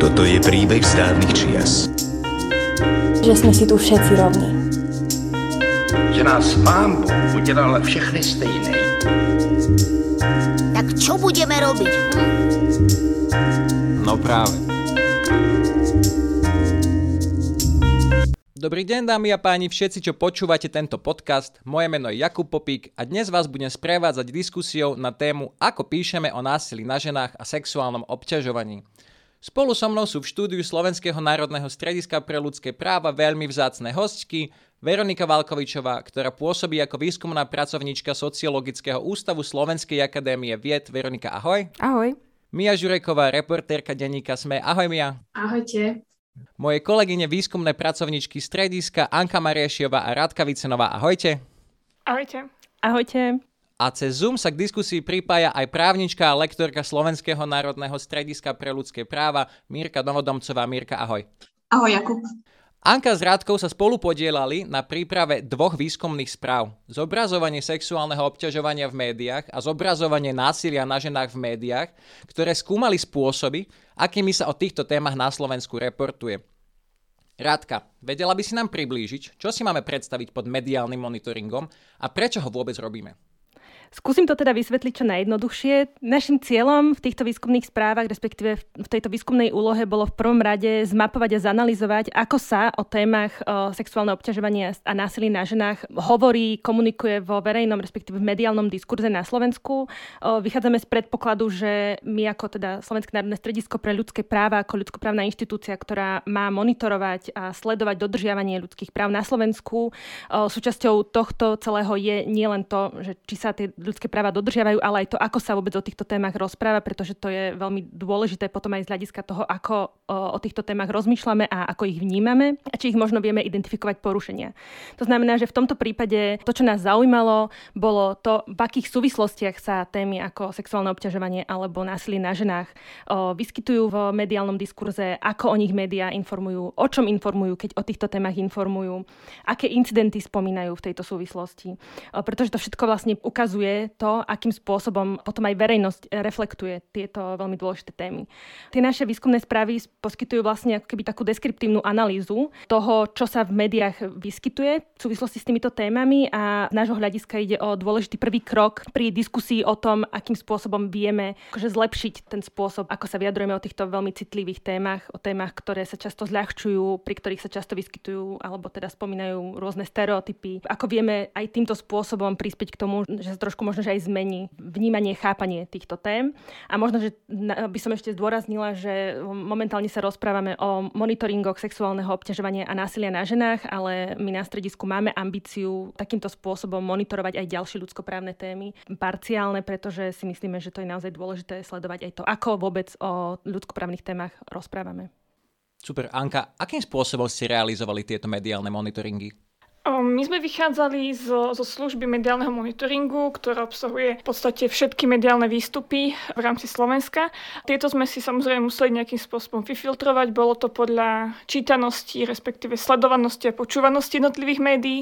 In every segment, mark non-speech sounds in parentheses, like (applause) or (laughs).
Toto je príbeh z dávnych čias. Že sme si tu všetci rovní. Že nás pán Boh udělal všechny stejné. Tak čo budeme robiť? Hm? No práve. Dobrý deň dámy a páni, všetci, čo počúvate tento podcast. Moje meno je Jakub Popík a dnes vás budem sprevádzať diskusiou na tému, ako píšeme o násilí na ženách a sexuálnom obťažovaní. Spolu so mnou sú v štúdiu Slovenského národného strediska pre ľudské práva veľmi vzácne hostky, Veronika Valkovičová, ktorá pôsobí ako výskumná pracovníčka Sociologického ústavu Slovenskej akadémie vied. Veronika, ahoj. Ahoj. Mia Žureková, reportérka denníka SME. Ahoj, Mia. Ahojte. Moje kolegyne výskumné pracovničky strediska Anka Mariešiová a Radka Vicenová. Ahojte. Ahojte. Ahojte. A cez Zoom sa k diskusii pripája aj právnička a lektorka Slovenského národného strediska pre ľudské práva Mírka Novodomcová. Mírka, ahoj. Ahoj, Jakub. Anka s Rádkou sa spolu podielali na príprave dvoch výskumných správ. Zobrazovanie sexuálneho obťažovania v médiách a zobrazovanie násilia na ženách v médiách, ktoré skúmali spôsoby, akými sa o týchto témach na Slovensku reportuje. Rádka, vedela by si nám priblížiť, čo si máme predstaviť pod mediálnym monitoringom a prečo ho vôbec robíme? Skúsim to teda vysvetliť čo najjednoduchšie. Našim cieľom v týchto výskumných správach, respektíve v tejto výskumnej úlohe bolo v prvom rade zmapovať a zanalizovať, ako sa o témach o sexuálne obťažovanie a násilí na ženách hovorí, komunikuje vo verejnom, respektíve v mediálnom diskurze na Slovensku. Vychádzame z predpokladu, že my ako teda Slovenské národné stredisko pre ľudské práva, ako ľudskoprávna inštitúcia, ktorá má monitorovať a sledovať dodržiavanie ľudských práv na Slovensku, súčasťou tohto celého je nielen to, že či sa tie ľudské práva dodržiavajú, ale aj to, ako sa vôbec o týchto témach rozpráva, pretože to je veľmi dôležité potom aj z hľadiska toho, ako o, týchto témach rozmýšľame a ako ich vnímame a či ich možno vieme identifikovať porušenia. To znamená, že v tomto prípade to, čo nás zaujímalo, bolo to, v akých súvislostiach sa témy ako sexuálne obťažovanie alebo násilie na ženách vyskytujú v mediálnom diskurze, ako o nich médiá informujú, o čom informujú, keď o týchto témach informujú, aké incidenty spomínajú v tejto súvislosti. Pretože to všetko vlastne ukazuje to, akým spôsobom potom aj verejnosť reflektuje tieto veľmi dôležité témy. Tie naše výskumné správy poskytujú vlastne ako keby takú deskriptívnu analýzu toho, čo sa v médiách vyskytuje v súvislosti s týmito témami a z nášho hľadiska ide o dôležitý prvý krok pri diskusii o tom, akým spôsobom vieme akože zlepšiť ten spôsob, ako sa vyjadrujeme o týchto veľmi citlivých témach, o témach, ktoré sa často zľahčujú, pri ktorých sa často vyskytujú alebo teda spomínajú rôzne stereotypy. Ako vieme aj týmto spôsobom prispieť k tomu, že sa možno, že aj zmení vnímanie, chápanie týchto tém. A možno, že by som ešte zdôraznila, že momentálne sa rozprávame o monitoringoch sexuálneho obťažovania a násilia na ženách, ale my na stredisku máme ambíciu takýmto spôsobom monitorovať aj ďalšie ľudskoprávne témy, parciálne, pretože si myslíme, že to je naozaj dôležité sledovať aj to, ako vôbec o ľudskoprávnych témach rozprávame. Super. Anka, akým spôsobom ste realizovali tieto mediálne monitoringy? My sme vychádzali zo, zo služby mediálneho monitoringu, ktorá obsahuje v podstate všetky mediálne výstupy v rámci Slovenska. Tieto sme si samozrejme museli nejakým spôsobom vyfiltrovať. Bolo to podľa čítanosti, respektíve sledovanosti a počúvanosti jednotlivých médií.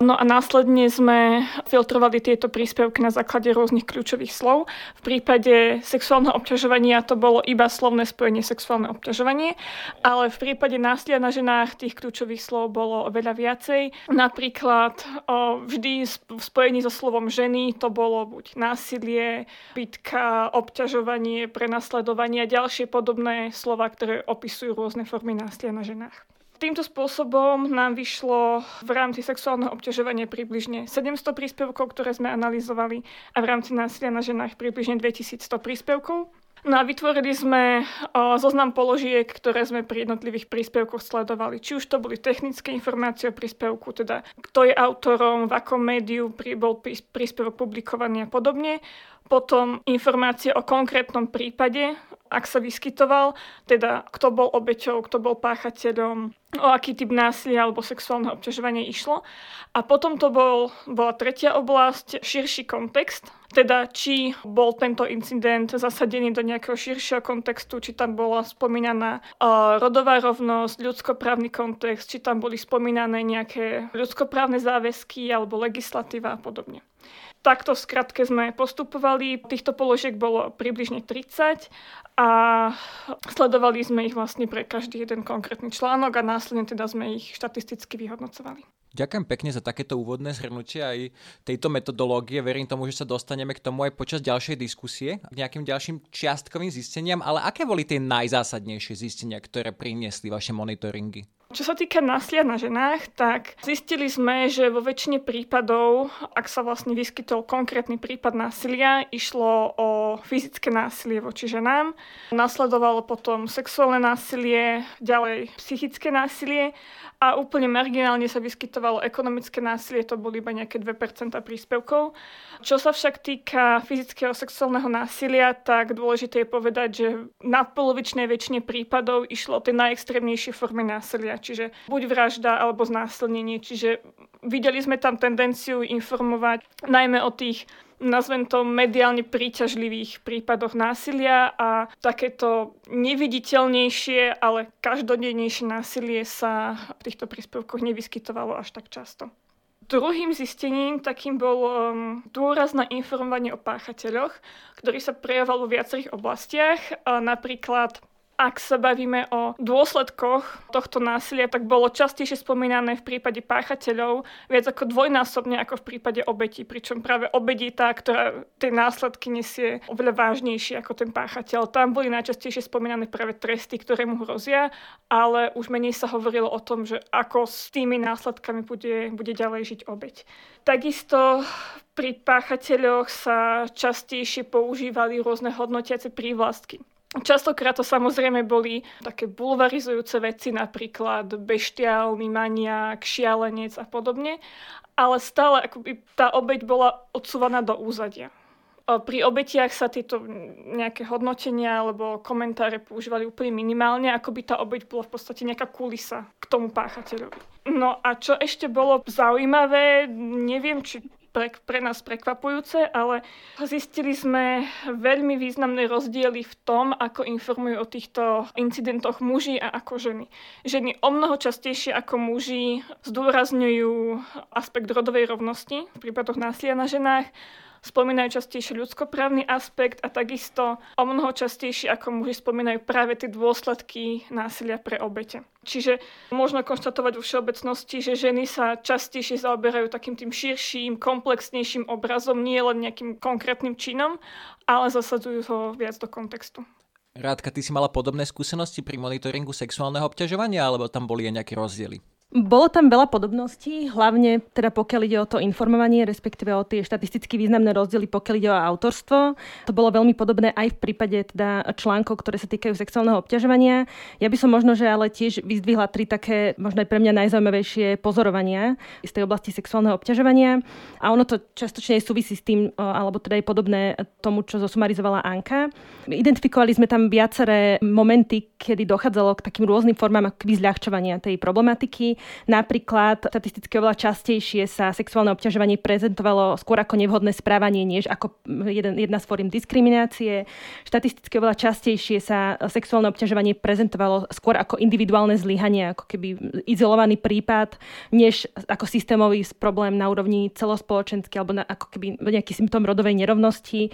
No a následne sme filtrovali tieto príspevky na základe rôznych kľúčových slov. V prípade sexuálneho obťažovania to bolo iba slovné spojenie sexuálne obťažovanie, ale v prípade násilia na ženách tých kľúčových slov bolo oveľa viacej. Napríklad o, vždy v spojení so slovom ženy to bolo buď násilie, bitka, obťažovanie, prenasledovanie a ďalšie podobné slova, ktoré opisujú rôzne formy násilia na ženách. Týmto spôsobom nám vyšlo v rámci sexuálneho obťažovania približne 700 príspevkov, ktoré sme analyzovali a v rámci násilia na ženách približne 2100 príspevkov. No a vytvorili sme zoznam položiek, ktoré sme pri jednotlivých príspevkoch sledovali. Či už to boli technické informácie o príspevku, teda kto je autorom, v akom médiu bol príspevok publikovaný a podobne. Potom informácie o konkrétnom prípade, ak sa vyskytoval, teda kto bol obeťou, kto bol páchateľom, o aký typ násilia alebo sexuálneho obťažovania išlo. A potom to bol, bola tretia oblasť, širší kontext, teda či bol tento incident zasadený do nejakého širšieho kontextu, či tam bola spomínaná rodová rovnosť, ľudskoprávny kontext, či tam boli spomínané nejaké ľudskoprávne záväzky alebo legislatíva a podobne. Takto v skratke sme postupovali. Týchto položiek bolo približne 30 a sledovali sme ich vlastne pre každý jeden konkrétny článok a následne teda sme ich štatisticky vyhodnocovali. Ďakujem pekne za takéto úvodné zhrnutie aj tejto metodológie. Verím tomu, že sa dostaneme k tomu aj počas ďalšej diskusie, k nejakým ďalším čiastkovým zisteniam, ale aké boli tie najzásadnejšie zistenia, ktoré priniesli vaše monitoringy? Čo sa týka násilia na ženách, tak zistili sme, že vo väčšine prípadov, ak sa vlastne vyskytol konkrétny prípad násilia, išlo o fyzické násilie voči ženám. Nasledovalo potom sexuálne násilie, ďalej psychické násilie a úplne marginálne sa vyskytovalo ekonomické násilie, to boli iba nejaké 2% príspevkov. Čo sa však týka fyzického sexuálneho násilia, tak dôležité je povedať, že na polovičnej väčšine prípadov išlo o tie najextrémnejšie formy násilia čiže buď vražda alebo znásilnenie. Čiže videli sme tam tendenciu informovať najmä o tých nazvem to mediálne príťažlivých prípadoch násilia a takéto neviditeľnejšie, ale každodennejšie násilie sa v týchto príspevkoch nevyskytovalo až tak často. Druhým zistením takým bol um, dôraz na informovanie o páchateľoch, ktorý sa prejavoval vo viacerých oblastiach. Napríklad ak sa bavíme o dôsledkoch tohto násilia, tak bolo častejšie spomínané v prípade páchateľov viac ako dvojnásobne ako v prípade obetí, pričom práve obetí tá, ktorá tie následky nesie oveľa vážnejšie ako ten páchateľ. Tam boli najčastejšie spomínané práve tresty, ktoré mu hrozia, ale už menej sa hovorilo o tom, že ako s tými následkami bude, bude ďalej žiť obeť. Takisto pri páchateľoch sa častejšie používali rôzne hodnotiace prívlastky. Častokrát to samozrejme boli také bulvarizujúce veci, napríklad beštiálny maniak, šialenec a podobne, ale stále akoby tá obeď bola odsúvaná do úzadia. Pri obetiach sa tieto nejaké hodnotenia alebo komentáre používali úplne minimálne, ako by tá obeť bola v podstate nejaká kulisa k tomu páchateľovi. No a čo ešte bolo zaujímavé, neviem, či pre, pre nás prekvapujúce, ale zistili sme veľmi významné rozdiely v tom, ako informujú o týchto incidentoch muži a ako ženy. Ženy o mnoho častejšie ako muži zdôrazňujú aspekt rodovej rovnosti v prípadoch násilia na ženách spomínajú častejšie ľudskoprávny aspekt a takisto o mnoho častejšie ako muži spomínajú práve tie dôsledky násilia pre obete. Čiže možno konštatovať vo všeobecnosti, že ženy sa častejšie zaoberajú takým tým širším, komplexnejším obrazom, nie len nejakým konkrétnym činom, ale zasadzujú ho viac do kontextu. Rádka, ty si mala podobné skúsenosti pri monitoringu sexuálneho obťažovania, alebo tam boli aj nejaké rozdiely? Bolo tam veľa podobností, hlavne teda pokiaľ ide o to informovanie, respektíve o tie štatisticky významné rozdiely, pokiaľ ide o autorstvo. To bolo veľmi podobné aj v prípade teda článkov, ktoré sa týkajú sexuálneho obťažovania. Ja by som možno, že ale tiež vyzdvihla tri také možno aj pre mňa najzaujímavejšie pozorovania z tej oblasti sexuálneho obťažovania. A ono to častočne súvisí s tým, alebo teda je podobné tomu, čo zosumarizovala Anka. Identifikovali sme tam viaceré momenty, kedy dochádzalo k takým rôznym formám akoby zľahčovania tej problematiky. Napríklad statisticky oveľa častejšie sa sexuálne obťažovanie prezentovalo skôr ako nevhodné správanie, než ako jeden, jedna z fóriem diskriminácie. Štatisticky oveľa častejšie sa sexuálne obťažovanie prezentovalo skôr ako individuálne zlyhanie, ako keby izolovaný prípad, než ako systémový problém na úrovni celospoločenský alebo na, ako keby nejaký symptóm rodovej nerovnosti.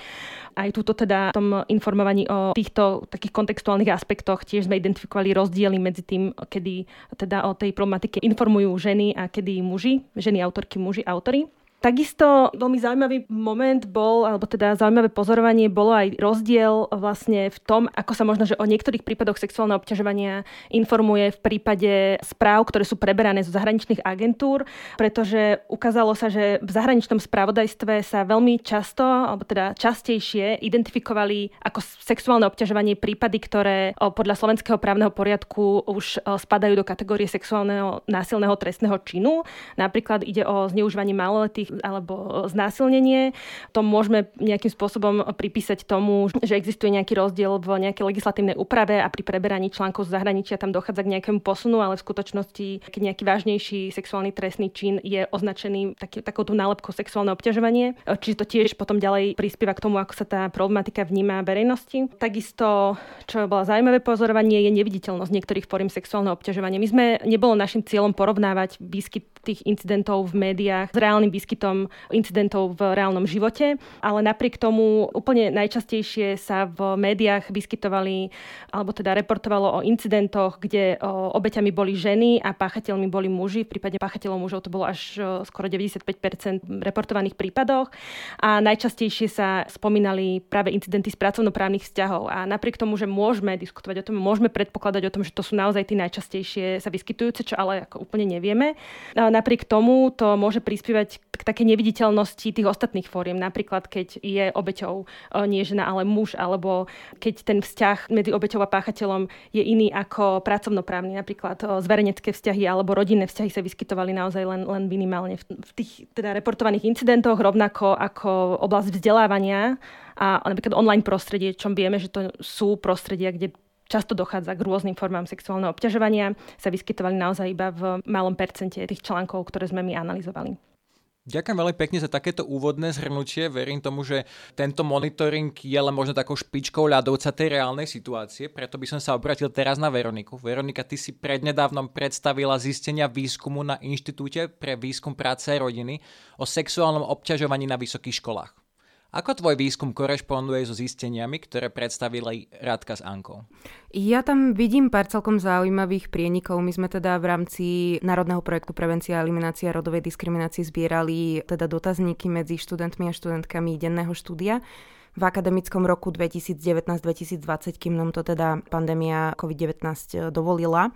Aj túto teda v tom informovaní o týchto takých kontextuálnych aspektoch tiež sme identifikovali rozdiely medzi tým, kedy teda o tej problematike informujú ženy a kedy muži, ženy autorky, muži autory. Takisto veľmi zaujímavý moment bol, alebo teda zaujímavé pozorovanie bolo aj rozdiel vlastne v tom, ako sa možno, že o niektorých prípadoch sexuálneho obťažovania informuje v prípade správ, ktoré sú preberané zo zahraničných agentúr, pretože ukázalo sa, že v zahraničnom spravodajstve sa veľmi často, alebo teda častejšie identifikovali ako sexuálne obťažovanie prípady, ktoré podľa slovenského právneho poriadku už spadajú do kategórie sexuálneho násilného trestného činu. Napríklad ide o zneužívanie maloletých alebo znásilnenie. To môžeme nejakým spôsobom pripísať tomu, že existuje nejaký rozdiel v nejakej legislatívnej úprave a pri preberaní článkov z zahraničia tam dochádza k nejakému posunu, ale v skutočnosti, keď nejaký vážnejší sexuálny trestný čin je označený taký, takouto nálepkou sexuálne obťažovanie, čiže to tiež potom ďalej prispieva k tomu, ako sa tá problematika vníma verejnosti. Takisto, čo bolo zaujímavé pozorovanie, je neviditeľnosť niektorých foriem sexuálneho obťažovania. My sme nebolo našim cieľom porovnávať výskyt tých incidentov v médiách s reálnym výskytom incidentov v reálnom živote, ale napriek tomu úplne najčastejšie sa v médiách vyskytovali, alebo teda reportovalo o incidentoch, kde obeťami boli ženy a páchateľmi boli muži. V prípade páchateľov mužov to bolo až skoro 95% reportovaných prípadoch a najčastejšie sa spomínali práve incidenty z pracovnoprávnych vzťahov a napriek tomu, že môžeme diskutovať o tom, môžeme predpokladať o tom, že to sú naozaj tie najčastejšie sa vyskytujúce, čo ale ako úplne nevieme. Napriek tomu to môže prispievať k takej neviditeľnosti tých ostatných fóriem. Napríklad, keď je obeťou e, nie žena, ale muž, alebo keď ten vzťah medzi obeťou a páchateľom je iný ako pracovnoprávny. Napríklad e, zverejnecké vzťahy alebo rodinné vzťahy sa vyskytovali naozaj len, len minimálne v tých teda reportovaných incidentoch, rovnako ako oblasť vzdelávania a napríklad online prostredie, čom vieme, že to sú prostredia, kde často dochádza k rôznym formám sexuálneho obťažovania, sa vyskytovali naozaj iba v malom percente tých článkov, ktoré sme my analyzovali. Ďakujem veľmi pekne za takéto úvodné zhrnutie. Verím tomu, že tento monitoring je len možno takou špičkou ľadovca tej reálnej situácie, preto by som sa obratil teraz na Veroniku. Veronika, ty si prednedávnom predstavila zistenia výskumu na Inštitúte pre výskum práce a rodiny o sexuálnom obťažovaní na vysokých školách. Ako tvoj výskum korešponduje so zisteniami, ktoré predstavili Radka s Ankou? Ja tam vidím pár celkom zaujímavých prienikov. My sme teda v rámci Národného projektu Prevencia a eliminácia rodovej diskriminácie zbierali teda dotazníky medzi študentmi a študentkami denného štúdia v akademickom roku 2019-2020, kým nám to teda pandémia COVID-19 dovolila.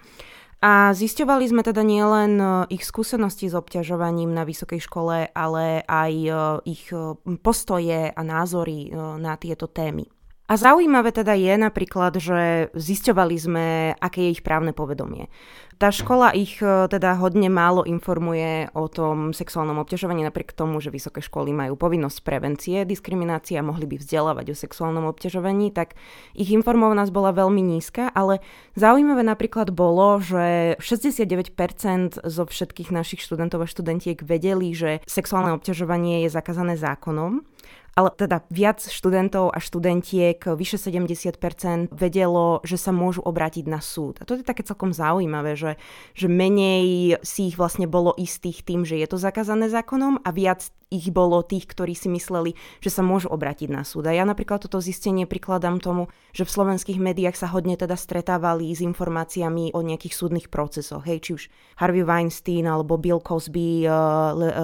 A zisťovali sme teda nielen e, ich skúsenosti s obťažovaním na vysokej škole, ale aj e, ich e, postoje a názory na tieto témy. A zaujímavé teda je napríklad, že zisťovali sme, aké je ich právne povedomie. Tá škola ich e, teda hodne málo informuje o tom sexuálnom obťažovaní, napriek tomu, že vysoké školy majú povinnosť prevencie diskriminácie a mohli by vzdelávať o sexuálnom obťažovaní, tak ich informovanosť bola veľmi nízka, ale zaujímavé napríklad bolo, že 69% zo všetkých našich študentov a študentiek vedeli, že sexuálne obťažovanie je zakázané zákonom ale teda viac študentov a študentiek, vyše 70% vedelo, že sa môžu obrátiť na súd. A to je také celkom zaujímavé, že, že menej si ich vlastne bolo istých tým, že je to zakázané zákonom a viac ich bolo tých, ktorí si mysleli, že sa môžu obrátiť na súd. A ja napríklad toto zistenie prikladám tomu, že v slovenských médiách sa hodne teda stretávali s informáciami o nejakých súdnych procesoch, hej, či už Harvey Weinstein alebo Bill Cosby,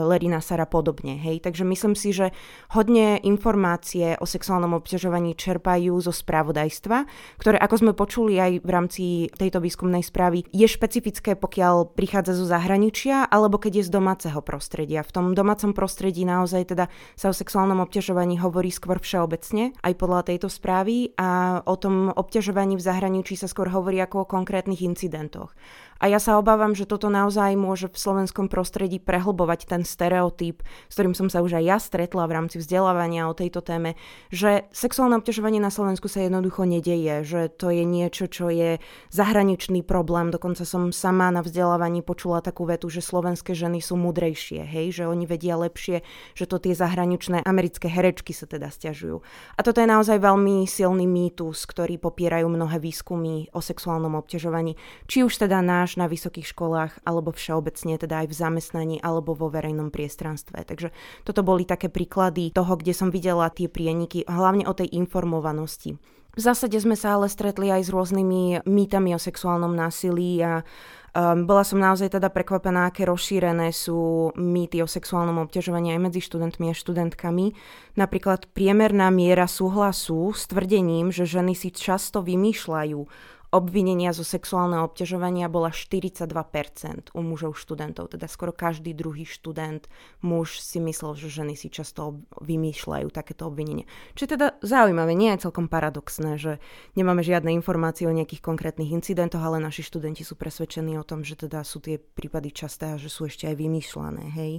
Larry Nassar a podobne, hej. Takže myslím si, že hodne informácie o sexuálnom obťažovaní čerpajú zo správodajstva, ktoré, ako sme počuli aj v rámci tejto výskumnej správy, je špecifické, pokiaľ prichádza zo zahraničia alebo keď je z domáceho prostredia. V tom domácom prostredí naozaj teda sa o sexuálnom obťažovaní hovorí skôr všeobecne, aj podľa tejto správy a o tom obťažovaní v zahraničí sa skôr hovorí ako o konkrétnych incidentoch. A ja sa obávam, že toto naozaj môže v slovenskom prostredí prehlbovať ten stereotyp, s ktorým som sa už aj ja stretla v rámci vzdelávania o tejto téme, že sexuálne obťažovanie na Slovensku sa jednoducho nedeje, že to je niečo, čo je zahraničný problém. Dokonca som sama na vzdelávaní počula takú vetu, že slovenské ženy sú mudrejšie, hej, že oni vedia lepšie, že to tie zahraničné americké herečky sa teda stiažujú. A toto je naozaj veľmi silný mýtus, ktorý popierajú mnohé výskumy o sexuálnom obťažovaní, či už teda náš máš na vysokých školách alebo všeobecne teda aj v zamestnaní alebo vo verejnom priestranstve. Takže toto boli také príklady toho, kde som videla tie prieniky, hlavne o tej informovanosti. V zásade sme sa ale stretli aj s rôznymi mýtami o sexuálnom násilí a Um, bola som naozaj teda prekvapená, aké rozšírené sú mýty o sexuálnom obťažovaní aj medzi študentmi a študentkami. Napríklad priemerná miera súhlasu s tvrdením, že ženy si často vymýšľajú obvinenia zo sexuálneho obťažovania bola 42% u mužov študentov, teda skoro každý druhý študent muž si myslel, že ženy si často vymýšľajú takéto obvinenie. Čo je teda zaujímavé, nie je celkom paradoxné, že nemáme žiadne informácie o nejakých konkrétnych incidentoch, ale naši študenti sú presvedčení o tom, že teda sú tie prípady časté a že sú ešte aj vymýšľané. Hej?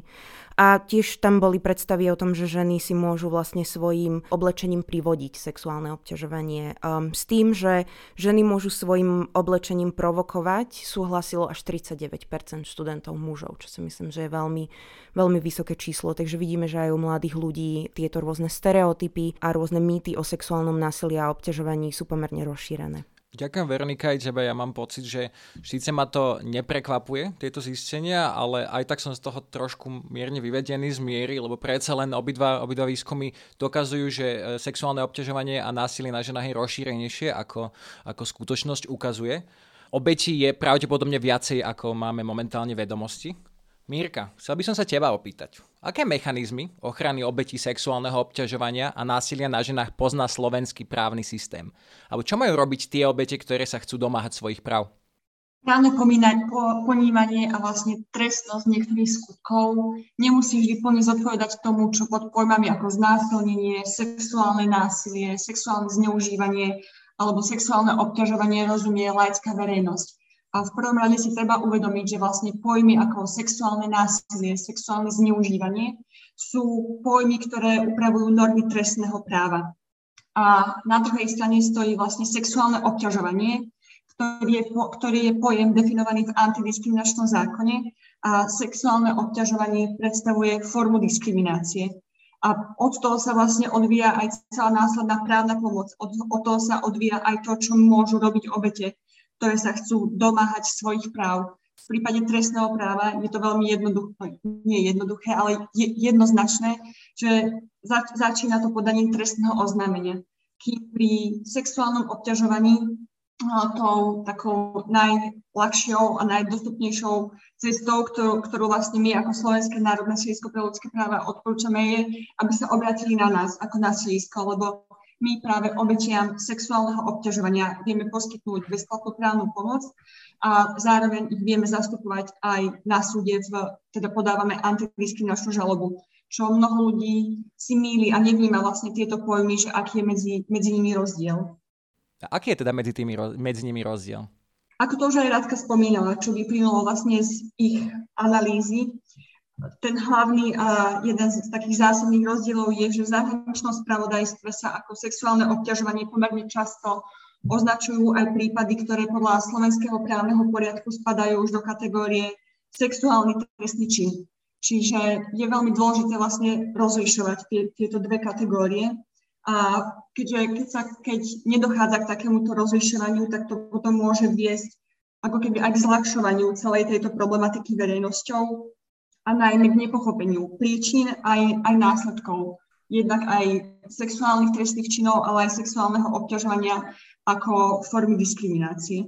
A tiež tam boli predstavy o tom, že ženy si môžu vlastne svojim oblečením privodiť sexuálne obťažovanie. Um, s tým, že ženy môžu svojim oblečením provokovať, súhlasilo až 39% študentov mužov, čo si myslím, že je veľmi, veľmi vysoké číslo. Takže vidíme, že aj u mladých ľudí tieto rôzne stereotypy a rôzne mýty o sexuálnom násilí a obťažovaní sú pomerne rozšírené. Ďakujem Veronika aj tebe. Ja mám pocit, že síce ma to neprekvapuje, tieto zistenia, ale aj tak som z toho trošku mierne vyvedený z miery, lebo predsa len obidva, obidva výskumy dokazujú, že e, sexuálne obťažovanie a násilie na ženách je rozšírenejšie, ako, ako skutočnosť ukazuje. Obetí je pravdepodobne viacej, ako máme momentálne vedomosti. Mírka, chcel by som sa teba opýtať. Aké mechanizmy ochrany obetí sexuálneho obťažovania a násilia na ženách pozná slovenský právny systém? Alebo čo majú robiť tie obete, ktoré sa chcú domáhať svojich práv? Právne ponímanie a vlastne trestnosť niektorých skutkov nemusí vždy plne zodpovedať tomu, čo pod pojmami ako znásilnenie, sexuálne násilie, sexuálne zneužívanie alebo sexuálne obťažovanie rozumie laická verejnosť. V prvom rade si treba uvedomiť, že vlastne pojmy ako sexuálne násilie, sexuálne zneužívanie sú pojmy, ktoré upravujú normy trestného práva. A na druhej strane stojí vlastne sexuálne obťažovanie, ktorý je, ktorý je pojem definovaný v antidiskriminačnom zákone a sexuálne obťažovanie predstavuje formu diskriminácie. A od toho sa vlastne odvíja aj celá následná právna pomoc. Od, od toho sa odvíja aj to, čo môžu robiť obete ktoré sa chcú domáhať svojich práv. V prípade trestného práva je to veľmi jednoduché, nie jednoduché, ale je jednoznačné, že zač- začína to podaním trestného oznámenia. Kým pri sexuálnom obťažovaní tou takou najľahšou a najdostupnejšou cestou, ktorú, ktorú vlastne my ako Slovenské národné sídlisko pre ľudské práva odporúčame, je, aby sa obratili na nás ako na sídlisko, lebo my práve obetiam sexuálneho obťažovania vieme poskytnúť bezplatnú právnu pomoc a zároveň ich vieme zastupovať aj na súde, v, teda podávame antidiskriminačnú žalobu, čo mnoho ľudí si míli a nevníma vlastne tieto pojmy, že aký je medzi, medzi nimi rozdiel. A aký je teda medzi, tými, medzi nimi rozdiel? Ako to už aj Radka spomínala, čo vyplynulo vlastne z ich analýzy, ten hlavný a jeden z takých zásadných rozdielov je, že v zahraničnom spravodajstve sa ako sexuálne obťažovanie pomerne často označujú aj prípady, ktoré podľa slovenského právneho poriadku spadajú už do kategórie sexuálny trestný čin. Čiže je veľmi dôležité vlastne rozlišovať tie, tieto dve kategórie. A keďže, keď, sa, keď nedochádza k takémuto rozlišovaniu, tak to potom môže viesť ako keby aj k zľahšovaniu celej tejto problematiky verejnosťou a najmä k nepochopeniu príčin aj, aj následkov. Jednak aj sexuálnych trestných činov, ale aj sexuálneho obťažovania ako formy diskriminácie.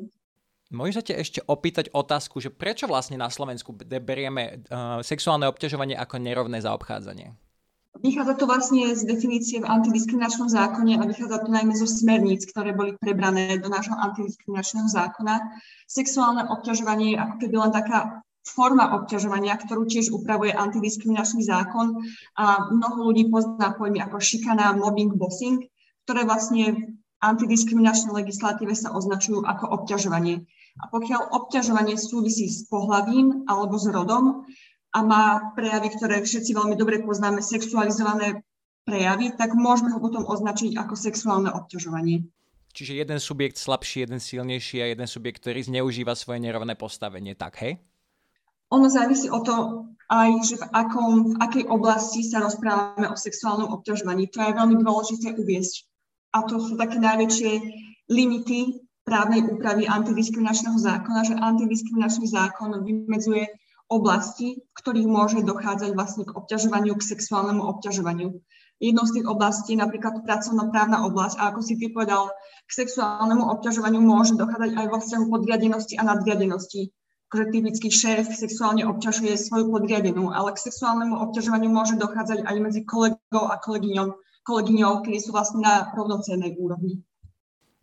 Môžem sa te ešte opýtať otázku, že prečo vlastne na Slovensku berieme uh, sexuálne obťažovanie ako nerovné zaobchádzanie? Vychádza to vlastne z definície v antidiskriminačnom zákone a vychádza to najmä zo smerníc, ktoré boli prebrané do nášho antidiskriminačného zákona. Sexuálne obťažovanie je ako keby len taká forma obťažovania, ktorú tiež upravuje antidiskriminačný zákon a mnoho ľudí pozná pojmy ako šikana, mobbing, bossing, ktoré vlastne v antidiskriminačnej legislatíve sa označujú ako obťažovanie. A pokiaľ obťažovanie súvisí s pohlavím alebo s rodom a má prejavy, ktoré všetci veľmi dobre poznáme, sexualizované prejavy, tak môžeme ho potom označiť ako sexuálne obťažovanie. Čiže jeden subjekt slabší, jeden silnejší a jeden subjekt, ktorý zneužíva svoje nerovné postavenie, tak hej? Ono závisí o to aj, že v, akom, v akej oblasti sa rozprávame o sexuálnom obťažovaní. To je veľmi dôležité uviesť. A to sú také najväčšie limity právnej úpravy antidiskriminačného zákona, že antidiskriminačný zákon vymedzuje oblasti, v ktorých môže dochádzať vlastne k obťažovaniu, k sexuálnemu obťažovaniu. Jednou z tých oblastí je napríklad pracovnoprávna oblasť a ako si ty povedal, k sexuálnemu obťažovaniu môže dochádzať aj vo vzťahu podriadenosti a nadriadenosti akože typický šéf sexuálne obťažuje svoju podriadenú, ale k sexuálnemu obťažovaniu môže dochádzať aj medzi kolegou a kolegyňou, kolegyňou kedy sú vlastne na rovnocennej úrovni.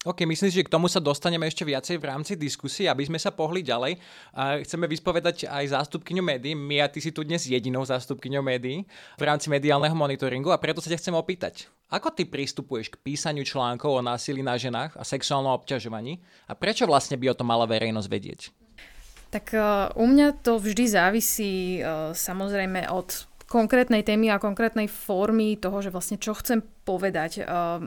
OK, myslím si, že k tomu sa dostaneme ešte viacej v rámci diskusie, aby sme sa pohli ďalej. A chceme vyspovedať aj zástupkyňu médií. Mia, ty si tu dnes jedinou zástupkyňou médií v rámci mediálneho monitoringu a preto sa ťa chcem opýtať. Ako ty pristupuješ k písaniu článkov o násilí na ženách a sexuálnom obťažovaní a prečo vlastne by o tom mala verejnosť vedieť? Tak uh, u mňa to vždy závisí uh, samozrejme od konkrétnej témy a konkrétnej formy toho, že vlastne čo chcem povedať. Uh,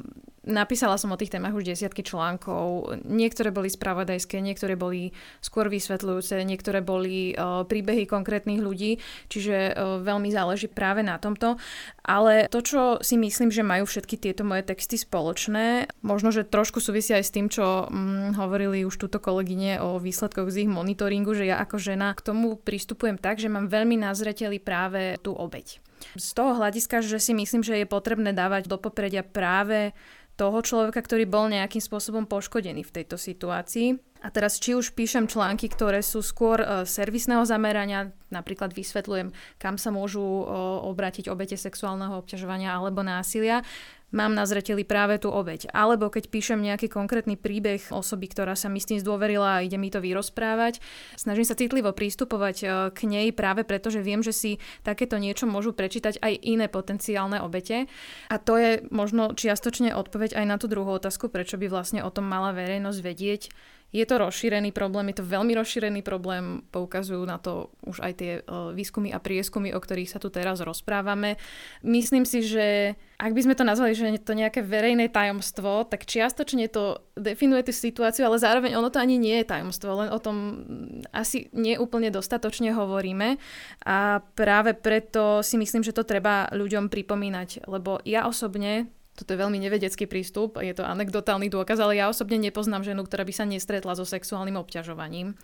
Napísala som o tých témach už desiatky článkov. Niektoré boli spravodajské, niektoré boli skôr vysvetľujúce, niektoré boli uh, príbehy konkrétnych ľudí, čiže uh, veľmi záleží práve na tomto. Ale to, čo si myslím, že majú všetky tieto moje texty spoločné, možno, že trošku súvisia aj s tým, čo um, hovorili už túto kolegyne o výsledkoch z ich monitoringu, že ja ako žena k tomu pristupujem tak, že mám veľmi na zreteli práve tú obeď. Z toho hľadiska, že si myslím, že je potrebné dávať do popredia práve toho človeka, ktorý bol nejakým spôsobom poškodený v tejto situácii. A teraz či už píšem články, ktoré sú skôr uh, servisného zamerania, napríklad vysvetľujem, kam sa môžu uh, obrátiť obete sexuálneho obťažovania alebo násilia, mám na zreteli práve tú obeď. Alebo keď píšem nejaký konkrétny príbeh osoby, ktorá sa mi s tým zdôverila a ide mi to vyrozprávať, snažím sa citlivo prístupovať e, k nej práve preto, že viem, že si takéto niečo môžu prečítať aj iné potenciálne obete. A to je možno čiastočne odpoveď aj na tú druhú otázku, prečo by vlastne o tom mala verejnosť vedieť je to rozšírený problém, je to veľmi rozšírený problém, poukazujú na to už aj tie uh, výskumy a prieskumy, o ktorých sa tu teraz rozprávame. Myslím si, že ak by sme to nazvali, že je to nejaké verejné tajomstvo, tak čiastočne to definuje tú situáciu, ale zároveň ono to ani nie je tajomstvo, len o tom asi neúplne dostatočne hovoríme a práve preto si myslím, že to treba ľuďom pripomínať, lebo ja osobne toto je veľmi nevedecký prístup, je to anekdotálny dôkaz, ale ja osobne nepoznám ženu, ktorá by sa nestretla so sexuálnym obťažovaním.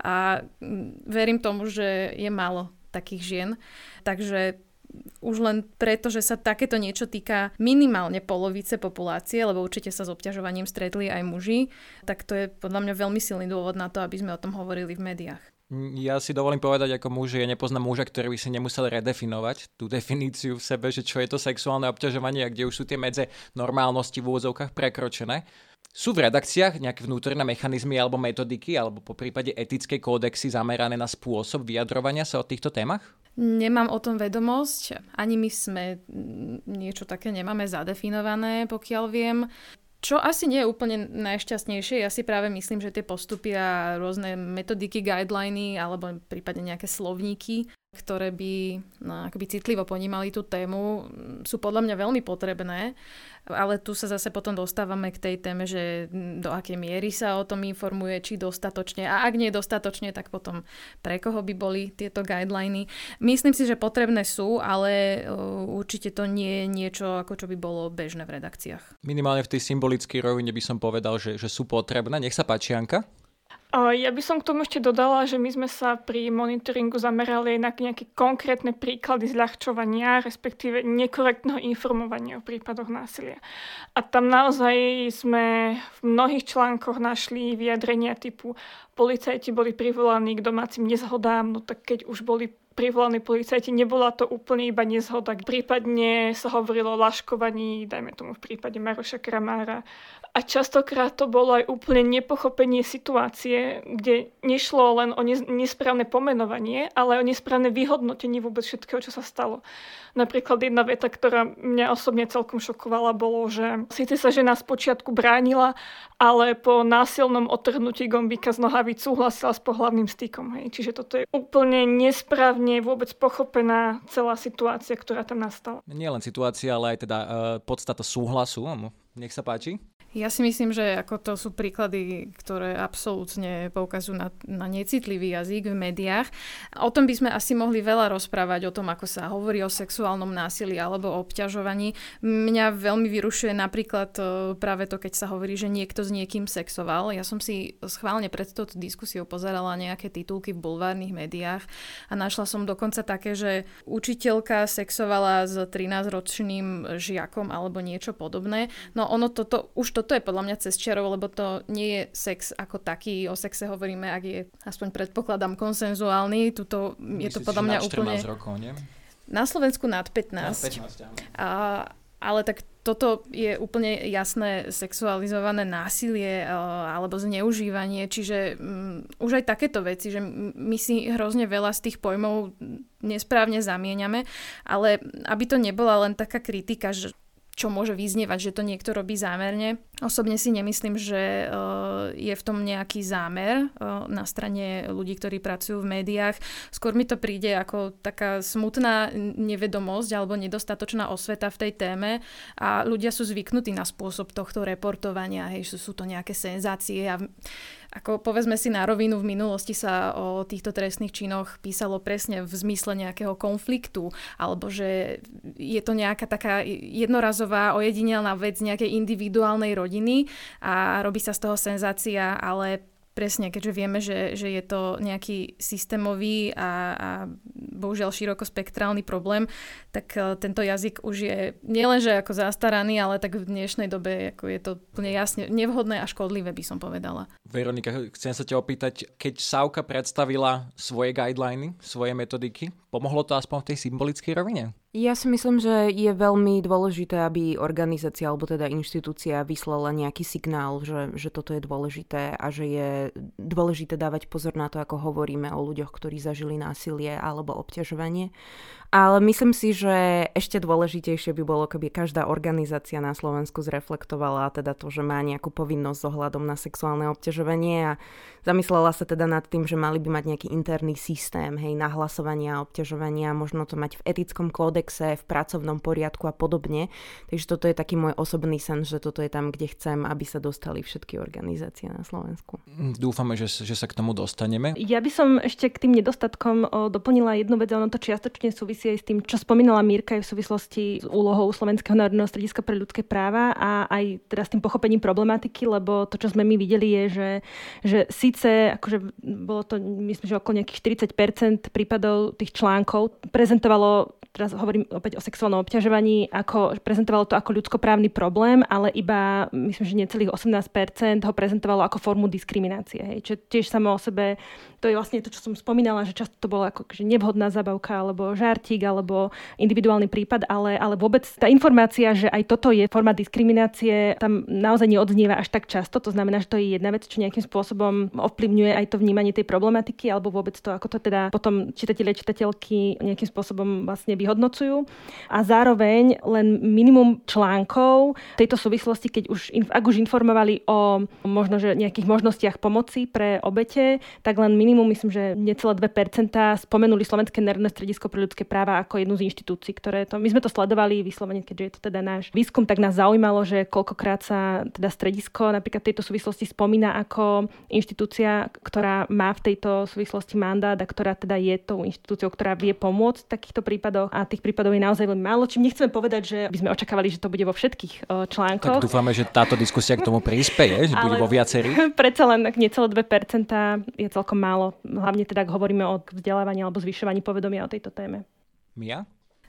A verím tomu, že je málo takých žien. Takže už len preto, že sa takéto niečo týka minimálne polovice populácie, lebo určite sa s obťažovaním stretli aj muži, tak to je podľa mňa veľmi silný dôvod na to, aby sme o tom hovorili v médiách. Ja si dovolím povedať ako muž, že ja nepoznám muža, ktorý by si nemusel redefinovať tú definíciu v sebe, že čo je to sexuálne obťažovanie a kde už sú tie medze normálnosti v úvodzovkách prekročené. Sú v redakciách nejaké vnútorné mechanizmy alebo metodiky alebo po prípade etické kódexy zamerané na spôsob vyjadrovania sa o týchto témach? Nemám o tom vedomosť, ani my sme niečo také nemáme zadefinované, pokiaľ viem. Čo asi nie je úplne najšťastnejšie, ja si práve myslím, že tie postupy a rôzne metodiky, guideliny alebo prípadne nejaké slovníky ktoré by no, akoby citlivo ponímali tú tému, sú podľa mňa veľmi potrebné, ale tu sa zase potom dostávame k tej téme, že do akej miery sa o tom informuje, či dostatočne a ak nie dostatočne, tak potom pre koho by boli tieto guideliny. Myslím si, že potrebné sú, ale určite to nie je niečo, ako čo by bolo bežné v redakciách. Minimálne v tej symbolickej rovine by som povedal, že, že sú potrebné. Nech sa páči, Anka. Ja by som k tomu ešte dodala, že my sme sa pri monitoringu zamerali na nejaké konkrétne príklady zľahčovania, respektíve nekorektného informovania o prípadoch násilia. A tam naozaj sme v mnohých článkoch našli vyjadrenia typu policajti boli privolaní k domácim nezhodám, no tak keď už boli privolaní policajti, nebola to úplne iba nezhoda. Prípadne sa hovorilo o laškovaní, dajme tomu v prípade Maroša Kramára. A častokrát to bolo aj úplne nepochopenie situácie, kde nešlo len o nesprávne pomenovanie, ale o nesprávne vyhodnotenie vôbec všetkého, čo sa stalo. Napríklad jedna veta, ktorá mňa osobne celkom šokovala, bolo, že síce sa žena z počiatku bránila, ale po násilnom otrhnutí gombíka z nohavíc súhlasila s pohľavným stykom. Hej. Čiže toto je úplne nesprávne vôbec pochopená celá situácia, ktorá tam nastala. Nie len situácia, ale aj teda uh, podstata súhlasu. Nech sa páči. Ja si myslím, že ako to sú príklady, ktoré absolútne poukazujú na, na necitlivý jazyk v médiách. O tom by sme asi mohli veľa rozprávať, o tom, ako sa hovorí o sexuálnom násilí alebo o obťažovaní. Mňa veľmi vyrušuje napríklad e, práve to, keď sa hovorí, že niekto s niekým sexoval. Ja som si schválne pred touto diskusiou pozerala nejaké titulky v bulvárnych médiách a našla som dokonca také, že učiteľka sexovala s 13-ročným žiakom alebo niečo podobné. No ono toto už toto je podľa mňa cez čarov, lebo to nie je sex ako taký. O sexe hovoríme, ak je aspoň predpokladám konsenzuálny. Tuto je to podľa mňa úplne... rokov, nie? Na Slovensku nad 15. Nad 15 a, ale tak toto je úplne jasné sexualizované násilie alebo zneužívanie, čiže um, už aj takéto veci, že my si hrozne veľa z tých pojmov nesprávne zamieňame, ale aby to nebola len taká kritika, že čo môže vyznievať, že to niekto robí zámerne. Osobne si nemyslím, že je v tom nejaký zámer na strane ľudí, ktorí pracujú v médiách. Skôr mi to príde ako taká smutná nevedomosť alebo nedostatočná osveta v tej téme a ľudia sú zvyknutí na spôsob tohto reportovania, hej, že sú to nejaké senzácie a ako povedzme si na rovinu, v minulosti sa o týchto trestných činoch písalo presne v zmysle nejakého konfliktu, alebo že je to nejaká taká jednorazová, ojedinelná vec nejakej individuálnej rodiny a robí sa z toho senzácia, ale Presne, keďže vieme, že, že je to nejaký systémový a, a bohužiaľ širokospektrálny problém, tak uh, tento jazyk už je nielenže ako zastaraný, ale tak v dnešnej dobe ako je to plne jasne nevhodné a škodlivé, by som povedala. Veronika, chcem sa ťa opýtať, keď Sauka predstavila svoje guideliny, svoje metodiky, pomohlo to aspoň v tej symbolickej rovine? Ja si myslím, že je veľmi dôležité, aby organizácia alebo teda inštitúcia vyslala nejaký signál, že, že toto je dôležité a že je dôležité dávať pozor na to, ako hovoríme o ľuďoch, ktorí zažili násilie alebo obťažovanie. Ale myslím si, že ešte dôležitejšie by bolo, keby každá organizácia na Slovensku zreflektovala teda to, že má nejakú povinnosť ohľadom na sexuálne obťažovanie a zamyslela sa teda nad tým, že mali by mať nejaký interný systém, hej, nahlasovania a obťažovania, možno to mať v etickom kódexe, v pracovnom poriadku a podobne. Takže toto je taký môj osobný sen, že toto je tam, kde chcem, aby sa dostali všetky organizácie na Slovensku. Dúfame, že, že sa k tomu dostaneme. Ja by som ešte k tým nedostatkom doplnila jednu vec, ono to čiastočne súvisí súvisí aj s tým, čo spomínala Mírka aj v súvislosti s úlohou Slovenského národného strediska pre ľudské práva a aj teda s tým pochopením problematiky, lebo to, čo sme my videli, je, že, že síce akože bolo to, myslím, že okolo nejakých 40% prípadov tých článkov prezentovalo teraz hovorím opäť o sexuálnom obťažovaní, ako prezentovalo to ako ľudskoprávny problém, ale iba, myslím, že necelých 18% ho prezentovalo ako formu diskriminácie. Hej. Čo tiež samo o sebe, to je vlastne to, čo som spomínala, že často to bolo ako že nevhodná zabavka, alebo žartík, alebo individuálny prípad, ale, ale vôbec tá informácia, že aj toto je forma diskriminácie, tam naozaj neodznieva až tak často. To znamená, že to je jedna vec, čo nejakým spôsobom ovplyvňuje aj to vnímanie tej problematiky, alebo vôbec to, ako to teda potom čitatelia, čitateľky nejakým spôsobom vlastne vyhodnocujú. A zároveň len minimum článkov tejto súvislosti, keď už, ak už informovali o možno, že nejakých možnostiach pomoci pre obete, tak len minimum, myslím, že necelé 2% spomenuli Slovenské národné stredisko pre ľudské práva ako jednu z inštitúcií, ktoré to, my sme to sledovali vyslovene, keďže je to teda náš výskum, tak nás zaujímalo, že koľkokrát sa teda stredisko napríklad tejto súvislosti spomína ako inštitúcia, ktorá má v tejto súvislosti mandát a ktorá teda je tou inštitúciou, ktorá vie pomôcť v takýchto prípadoch a tých prípadov je naozaj veľmi málo. Čím nechceme povedať, že by sme očakávali, že to bude vo všetkých článkoch. Tak dúfame, že táto diskusia k tomu prispieje, že bude vo viacerých. (laughs) Predsa len necelé 2% je celkom málo. Hlavne teda, ak hovoríme o vzdelávaní alebo zvyšovaní povedomia o tejto téme. Mia?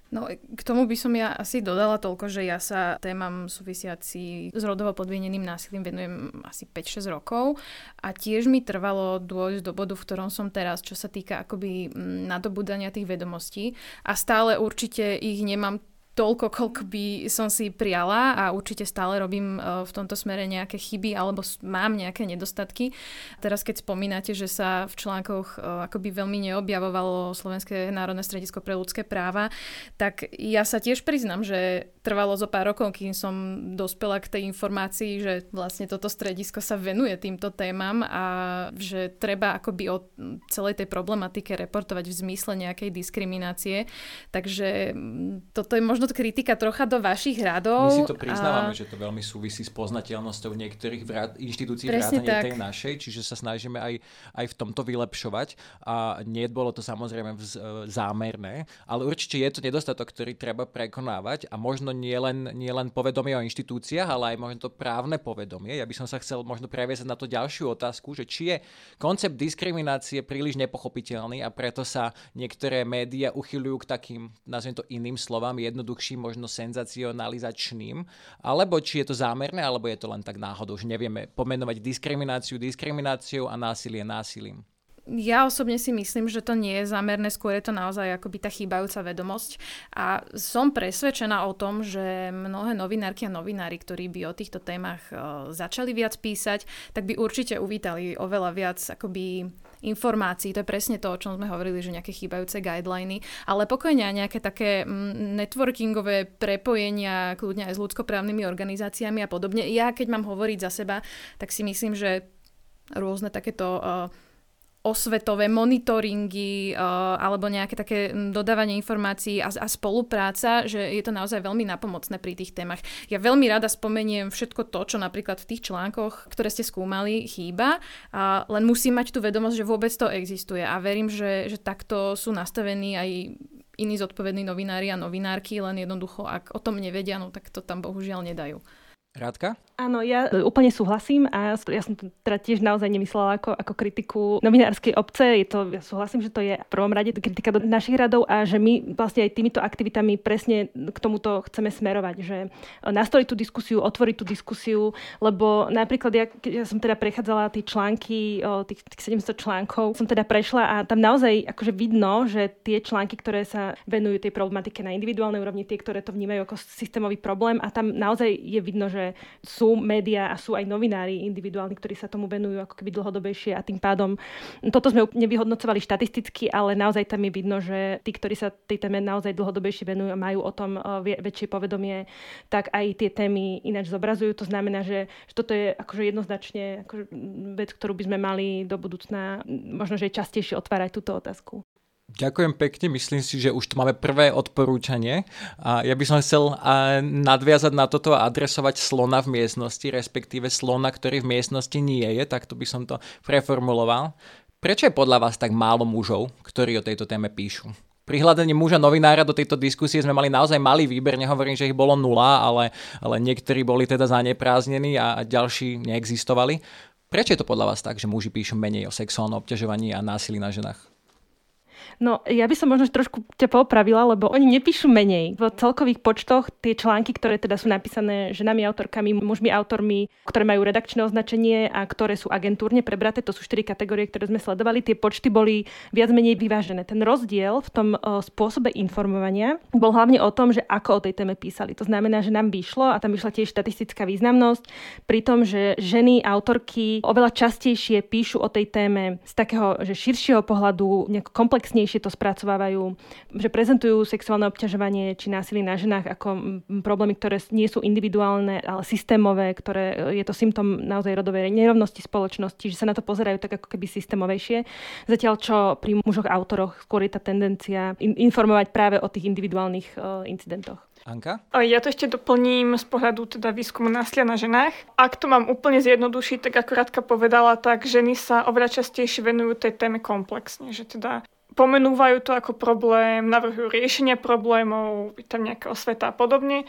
No, k tomu by som ja asi dodala toľko, že ja sa témam súvisiaci s rodovo podmieneným násilím venujem asi 5-6 rokov a tiež mi trvalo dôjsť do bodu, v ktorom som teraz, čo sa týka akoby nadobúdania tých vedomostí a stále určite ich nemám toľko, koľko by som si priala a určite stále robím e, v tomto smere nejaké chyby alebo mám nejaké nedostatky. Teraz keď spomínate, že sa v článkoch e, akoby veľmi neobjavovalo Slovenské národné stredisko pre ľudské práva, tak ja sa tiež priznam, že trvalo zo pár rokov, kým som dospela k tej informácii, že vlastne toto stredisko sa venuje týmto témam a že treba akoby o celej tej problematike reportovať v zmysle nejakej diskriminácie. Takže toto je možno kritika trocha do vašich radov. My si to priznávame, a... že to veľmi súvisí s poznateľnosťou niektorých vrát, inštitúcií vrátane tej našej, čiže sa snažíme aj, aj v tomto vylepšovať. A nie bolo to samozrejme vz, e, zámerné, ale určite je to nedostatok, ktorý treba prekonávať a možno nie len, nie len povedomie o inštitúciách, ale aj možno to právne povedomie. Ja by som sa chcel možno previesť na to ďalšiu otázku, že či je koncept diskriminácie príliš nepochopiteľný a preto sa niektoré médiá uchyľujú k takým, nazviem to iným slovám, jednoduchším, možno senzacionalizačným, alebo či je to zámerné, alebo je to len tak náhodou, že nevieme pomenovať diskrimináciu diskrimináciou a násilie násilím. Ja osobne si myslím, že to nie je zámerné, skôr je to naozaj akoby tá chýbajúca vedomosť. A som presvedčená o tom, že mnohé novinárky a novinári, ktorí by o týchto témach uh, začali viac písať, tak by určite uvítali oveľa viac akoby informácií. To je presne to, o čom sme hovorili, že nejaké chýbajúce guideliny, ale pokojne aj nejaké také mm, networkingové prepojenia, kľudne aj s ľudskoprávnymi organizáciami a podobne. Ja, keď mám hovoriť za seba, tak si myslím, že rôzne takéto uh, osvetové monitoringy uh, alebo nejaké také dodávanie informácií a, a spolupráca, že je to naozaj veľmi napomocné pri tých témach. Ja veľmi rada spomeniem všetko to, čo napríklad v tých článkoch, ktoré ste skúmali, chýba, a len musím mať tú vedomosť, že vôbec to existuje a verím, že, že takto sú nastavení aj iní zodpovední novinári a novinárky, len jednoducho, ak o tom nevedia, no tak to tam bohužiaľ nedajú. Rádka? Áno, ja úplne súhlasím a ja som to teda tiež naozaj nemyslela ako, ako kritiku novinárskej obce. Je to, ja súhlasím, že to je v prvom rade kritika do našich radov a že my vlastne aj týmito aktivitami presne k tomuto chceme smerovať. Že nastoliť tú diskusiu, otvoriť tú diskusiu, lebo napríklad ja, ja som teda prechádzala tie články, tých, tých 700 článkov, som teda prešla a tam naozaj akože vidno, že tie články, ktoré sa venujú tej problematike na individuálnej úrovni, tie, ktoré to vnímajú ako systémový problém a tam naozaj je vidno, že sú médiá a sú aj novinári individuálni, ktorí sa tomu venujú ako keby dlhodobejšie a tým pádom toto sme nevyhodnocovali štatisticky, ale naozaj tam je vidno, že tí, ktorí sa tej téme naozaj dlhodobejšie venujú a majú o tom eh, väčšie povedomie, tak aj tie témy ináč zobrazujú. To znamená, že, že toto je akože jednoznačne akože vec, ktorú by sme mali do budúcna možno, že častejšie otvárať túto otázku. Ďakujem pekne, myslím si, že už tu máme prvé odporúčanie. A ja by som chcel nadviazať na toto a adresovať slona v miestnosti, respektíve slona, ktorý v miestnosti nie je, tak to by som to preformuloval. Prečo je podľa vás tak málo mužov, ktorí o tejto téme píšu? Pri hľadaní muža novinára do tejto diskusie sme mali naozaj malý výber, nehovorím, že ich bolo nula, ale, ale niektorí boli teda zanepráznení a ďalší neexistovali. Prečo je to podľa vás tak, že muži píšu menej o sexuálnom obťažovaní a násilí na ženách? No, ja by som možno trošku ťa popravila, lebo oni nepíšu menej. V celkových počtoch tie články, ktoré teda sú napísané ženami autorkami, mužmi autormi, ktoré majú redakčné označenie a ktoré sú agentúrne prebraté, to sú štyri kategórie, ktoré sme sledovali, tie počty boli viac menej vyvážené. Ten rozdiel v tom spôsobe informovania bol hlavne o tom, že ako o tej téme písali. To znamená, že nám vyšlo, a tam vyšla tiež štatistická významnosť, pri tom, že ženy autorky oveľa častejšie píšu o tej téme z takého že širšieho pohľadu, nejako komplexnejšie presnejšie to spracovávajú, že prezentujú sexuálne obťažovanie či násilie na ženách ako problémy, ktoré nie sú individuálne, ale systémové, ktoré je to symptom naozaj rodovej nerovnosti spoločnosti, že sa na to pozerajú tak ako keby systémovejšie. Zatiaľ čo pri mužoch autoroch skôr je tá tendencia informovať práve o tých individuálnych uh, incidentoch. Anka? Ja to ešte doplním z pohľadu teda výskumu násilia na ženách. Ak to mám úplne zjednodušiť, tak ako Radka povedala, tak ženy sa oveľa častejšie venujú tej téme komplexne, že teda pomenúvajú to ako problém, navrhujú riešenia problémov, tam nejaká osveta a podobne.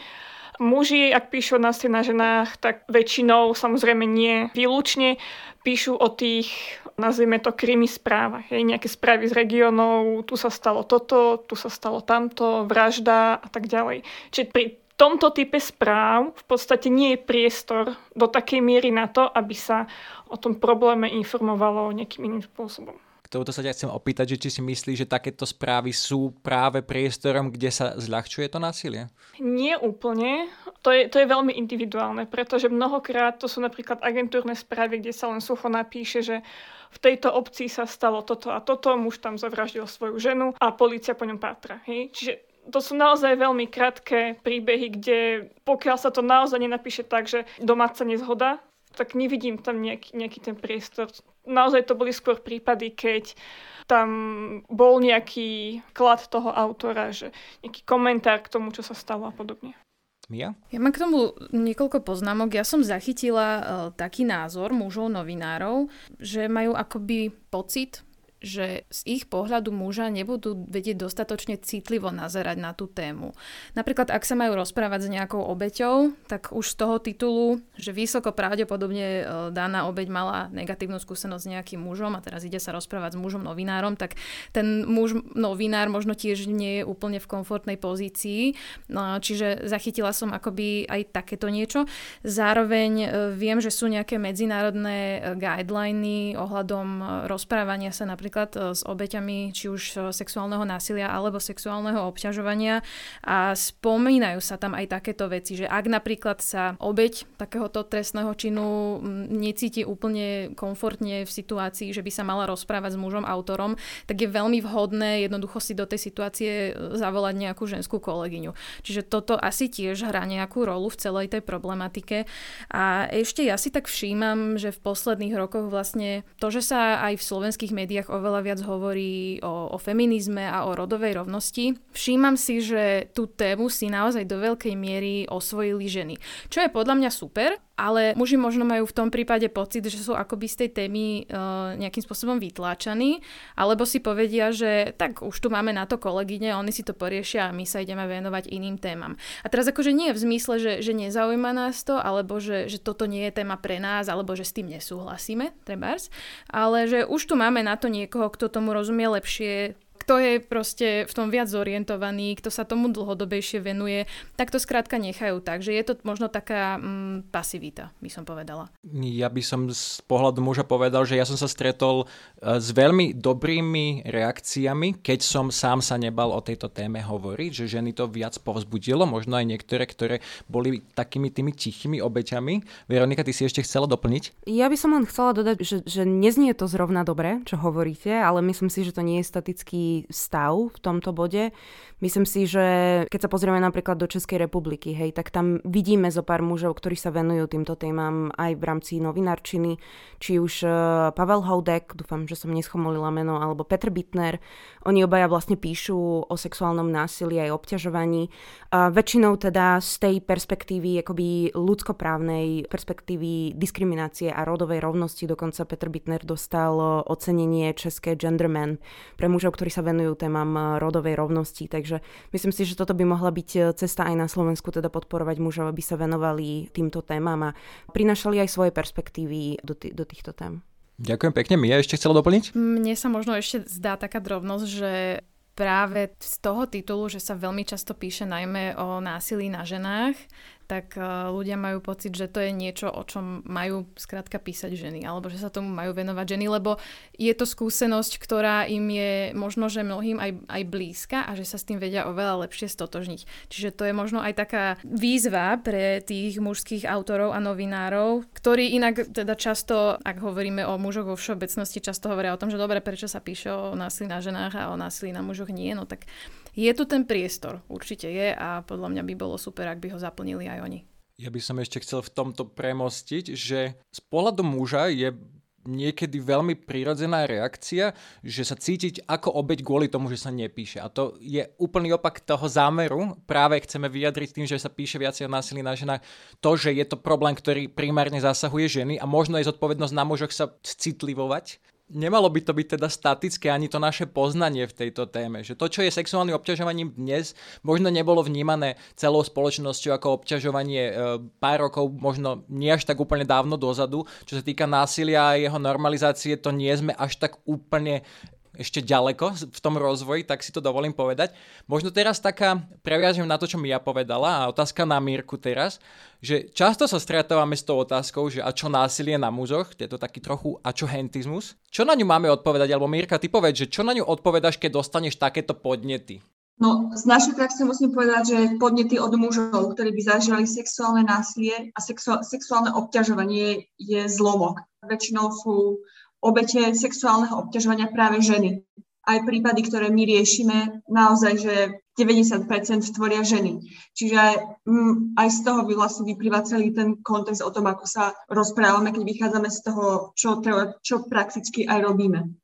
Muži, ak píšu o násilí na ženách, tak väčšinou, samozrejme nie výlučne, píšu o tých, nazvime to, krimi správach. Hej, nejaké správy z regiónov, tu sa stalo toto, tu sa stalo tamto, vražda a tak ďalej. Čiže pri tomto type správ v podstate nie je priestor do takej miery na to, aby sa o tom probléme informovalo nejakým iným spôsobom touto sa ťa chcem opýtať, že či si myslíš, že takéto správy sú práve priestorom, kde sa zľahčuje to násilie? Nie úplne. To je, to je veľmi individuálne, pretože mnohokrát to sú napríklad agentúrne správy, kde sa len sucho napíše, že v tejto obci sa stalo toto a toto, muž tam zavraždil svoju ženu a policia po ňom pátra. Hej? Čiže to sú naozaj veľmi krátke príbehy, kde pokiaľ sa to naozaj nenapíše tak, že domáca nezhoda, tak nevidím tam nejaký, nejaký ten priestor. Naozaj to boli skôr prípady, keď tam bol nejaký klad toho autora, že nejaký komentár k tomu, čo sa stalo a podobne. Mia? Ja mám k tomu niekoľko poznámok. Ja som zachytila uh, taký názor mužov novinárov, že majú akoby pocit, že z ich pohľadu muža nebudú vedieť dostatočne citlivo nazerať na tú tému. Napríklad, ak sa majú rozprávať s nejakou obeťou, tak už z toho titulu, že vysoko pravdepodobne e, daná obeť mala negatívnu skúsenosť s nejakým mužom a teraz ide sa rozprávať s mužom novinárom, tak ten muž novinár možno tiež nie je úplne v komfortnej pozícii. No, čiže zachytila som akoby aj takéto niečo. Zároveň e, viem, že sú nejaké medzinárodné e, guideliny ohľadom rozprávania sa napríklad napríklad s obeťami či už sexuálneho násilia alebo sexuálneho obťažovania a spomínajú sa tam aj takéto veci, že ak napríklad sa obeť takéhoto trestného činu necíti úplne komfortne v situácii, že by sa mala rozprávať s mužom autorom, tak je veľmi vhodné jednoducho si do tej situácie zavolať nejakú ženskú kolegyňu. Čiže toto asi tiež hrá nejakú rolu v celej tej problematike. A ešte ja si tak všímam, že v posledných rokoch vlastne to, že sa aj v slovenských médiách oveľa viac hovorí o, o feminizme a o rodovej rovnosti, všímam si, že tú tému si naozaj do veľkej miery osvojili ženy. Čo je podľa mňa super, ale muži možno majú v tom prípade pocit, že sú akoby z tej témy uh, nejakým spôsobom vytláčaní, alebo si povedia, že tak už tu máme na to kolegyne, oni si to poriešia a my sa ideme venovať iným témam. A teraz akože nie v zmysle, že, že nezaujíma nás to, alebo že, že toto nie je téma pre nás, alebo že s tým nesúhlasíme, trebárs, ale že už tu máme na to niekoho, kto tomu rozumie lepšie, kto je proste v tom viac zorientovaný, kto sa tomu dlhodobejšie venuje, tak to skrátka nechajú tak, že je to možno taká mm, pasivita, by som povedala. Ja by som z pohľadu muža povedal, že ja som sa stretol e, s veľmi dobrými reakciami, keď som sám sa nebal o tejto téme hovoriť, že ženy to viac povzbudilo, možno aj niektoré, ktoré boli takými tými tichými obeťami. Veronika, ty si ešte chcela doplniť? Ja by som len chcela dodať, že, že neznie to zrovna dobre, čo hovoríte, ale myslím si, že to nie je statický stav v tomto bode. Myslím si, že keď sa pozrieme napríklad do Českej republiky, hej, tak tam vidíme zo pár mužov, ktorí sa venujú týmto témam aj v rámci novinárčiny, či už uh, Pavel Houdek, dúfam, že som neschomolila meno, alebo Petr Bitner. Oni obaja vlastne píšu o sexuálnom násilí aj obťažovaní. Uh, väčšinou teda z tej perspektívy akoby ľudskoprávnej perspektívy diskriminácie a rodovej rovnosti. Dokonca Petr Bitner dostal ocenenie České Genderman pre mužov, ktorí sa venujú témam rodovej rovnosti. Takže myslím si, že toto by mohla byť e, cesta aj na Slovensku, teda podporovať mužov, aby sa venovali týmto témam a prinašali aj svoje perspektívy do, t- do týchto tém. Ďakujem pekne. Mia ešte chcela doplniť? Mne sa možno ešte zdá taká drobnosť, že práve z toho titulu, že sa veľmi často píše najmä o násilí na ženách, tak eh, ľudia majú pocit, že to je niečo, o čom majú skrátka písať ženy, alebo že sa tomu majú venovať ženy, lebo je to skúsenosť, ktorá im je možno, že mnohým aj, aj blízka a že sa s tým vedia oveľa lepšie stotožniť. Čiže to je možno aj taká výzva pre tých mužských autorov a novinárov, ktorí inak teda často, ak hovoríme o mužoch vo všeobecnosti, často hovoria o tom, že dobre, prečo sa píše o násilí na ženách a o násilí na mužoch nie, no tak je tu ten priestor, určite je a podľa mňa by bolo super, ak by ho zaplnili aj oni. Ja by som ešte chcel v tomto premostiť, že z pohľadu muža je niekedy veľmi prirodzená reakcia, že sa cítiť ako obeď kvôli tomu, že sa nepíše. A to je úplný opak toho zámeru. Práve chceme vyjadriť tým, že sa píše viacej o násilí na ženách, to, že je to problém, ktorý primárne zasahuje ženy a možno je zodpovednosť na mužoch sa citlivovať nemalo by to byť teda statické ani to naše poznanie v tejto téme. Že to, čo je sexuálnym obťažovaním dnes, možno nebolo vnímané celou spoločnosťou ako obťažovanie e, pár rokov, možno nie až tak úplne dávno dozadu. Čo sa týka násilia a jeho normalizácie, to nie sme až tak úplne ešte ďaleko v tom rozvoji, tak si to dovolím povedať. Možno teraz taká, previažem na to, čo mi ja povedala a otázka na Mírku teraz, že často sa stretávame s tou otázkou, že a čo násilie na mužoch, je to taký trochu a čo hentizmus. Čo na ňu máme odpovedať? Alebo Mírka, ty povedz, že čo na ňu odpovedaš, keď dostaneš takéto podnety? No, z našej praxe musím povedať, že podnety od mužov, ktorí by zažívali sexuálne násilie a sexuálne obťažovanie je zlomok. Väčšinou sú obete sexuálneho obťažovania práve ženy. Aj prípady, ktoré my riešime, naozaj, že 90% tvoria ženy. Čiže mm, aj z toho by vlastne vyplýva celý ten kontext o tom, ako sa rozprávame, keď vychádzame z toho, čo, čo prakticky aj robíme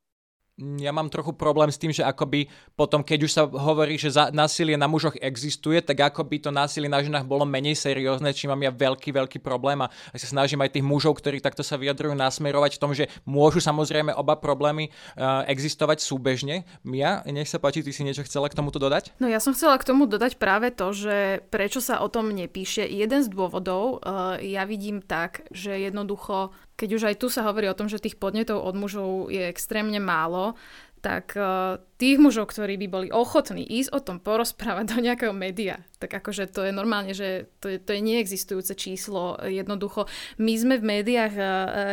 ja mám trochu problém s tým, že akoby potom, keď už sa hovorí, že za, násilie na mužoch existuje, tak akoby to násilie na ženách bolo menej seriózne, či mám ja veľký, veľký problém a sa snažím aj tých mužov, ktorí takto sa vyjadrujú, nasmerovať v tom, že môžu samozrejme oba problémy uh, existovať súbežne. Mia, nech sa páči, ty si niečo chcela k tomuto dodať? No ja som chcela k tomu dodať práve to, že prečo sa o tom nepíše. Jeden z dôvodov uh, ja vidím tak, že jednoducho keď už aj tu sa hovorí o tom, že tých podnetov od mužov je extrémne málo, tak uh, tých mužov, ktorí by boli ochotní ísť o tom porozprávať do nejakého média, tak akože to je normálne, že to je, to je neexistujúce číslo. Jednoducho, my sme v médiách uh,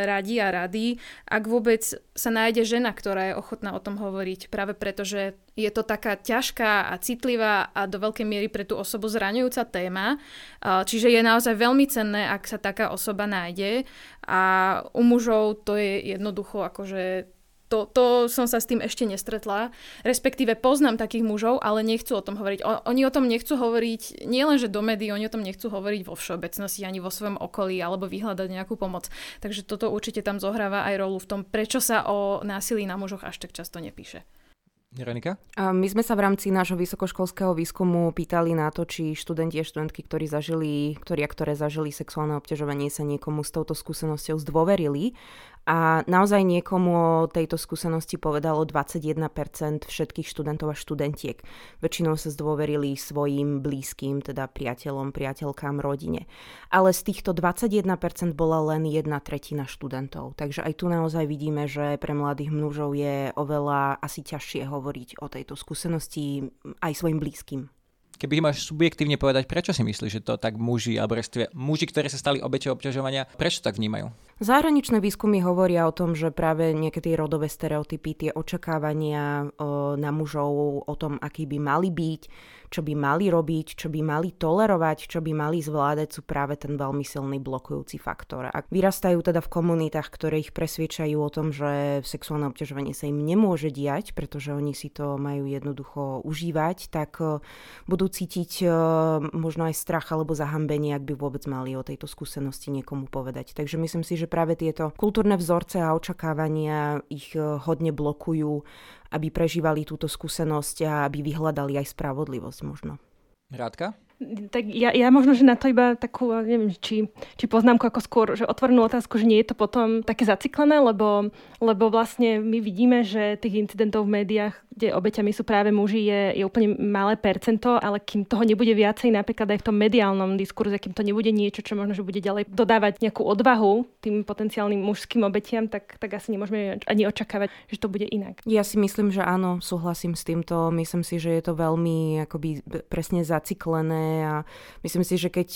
radi a radi, ak vôbec sa nájde žena, ktorá je ochotná o tom hovoriť, práve preto, že je to taká ťažká a citlivá a do veľkej miery pre tú osobu zraňujúca téma. Čiže je naozaj veľmi cenné, ak sa taká osoba nájde a u mužov to je jednoducho akože to, to som sa s tým ešte nestretla. Respektíve poznám takých mužov, ale nechcú o tom hovoriť. O, oni o tom nechcú hovoriť nielenže do médií, oni o tom nechcú hovoriť vo všeobecnosti, ani vo svojom okolí, alebo vyhľadať nejakú pomoc. Takže toto určite tam zohráva aj rolu v tom, prečo sa o násilí na mužoch až tak často nepíše. Veronika? My sme sa v rámci nášho vysokoškolského výskumu pýtali na to, či študenti a študentky, ktorí zažili, ktorí a ktoré zažili sexuálne obťažovanie, sa niekomu s touto skúsenosťou zdôverili a naozaj niekomu o tejto skúsenosti povedalo 21% všetkých študentov a študentiek. Väčšinou sa zdôverili svojim blízkym, teda priateľom, priateľkám, rodine. Ale z týchto 21% bola len jedna tretina študentov. Takže aj tu naozaj vidíme, že pre mladých mužov je oveľa asi ťažšie hovoriť o tejto skúsenosti aj svojim blízkym. Keby máš subjektívne povedať, prečo si myslíš, že to tak muži, alebo muži, ktorí sa stali obeťou obťažovania, prečo tak vnímajú? Zahraničné výskumy hovoria o tom, že práve niekedy rodové stereotypy, tie očakávania o, na mužov o tom, aký by mali byť, čo by mali robiť, čo by mali tolerovať, čo by mali zvládať, sú práve ten veľmi silný blokujúci faktor. Ak vyrastajú teda v komunitách, ktoré ich presviečajú o tom, že sexuálne obťažovanie sa im nemôže diať, pretože oni si to majú jednoducho užívať, tak budú cítiť možno aj strach alebo zahambenie, ak by vôbec mali o tejto skúsenosti niekomu povedať. Takže myslím si, že že práve tieto kultúrne vzorce a očakávania ich eh, hodne blokujú, aby prežívali túto skúsenosť a aby vyhľadali aj spravodlivosť možno. Rádka? Tak ja, ja možno, že na to iba takú, neviem, či, či poznámku ako skôr, že otvornú otázku, že nie je to potom také zaciklené, lebo, lebo vlastne my vidíme, že tých incidentov v médiách kde obeťami sú práve muži, je, je úplne malé percento, ale kým toho nebude viacej napríklad aj v tom mediálnom diskurze, kým to nebude niečo, čo možno, že bude ďalej dodávať nejakú odvahu tým potenciálnym mužským obetiam, tak, tak asi nemôžeme ani očakávať, že to bude inak. Ja si myslím, že áno, súhlasím s týmto. Myslím si, že je to veľmi akoby presne zaciklené a myslím si, že keď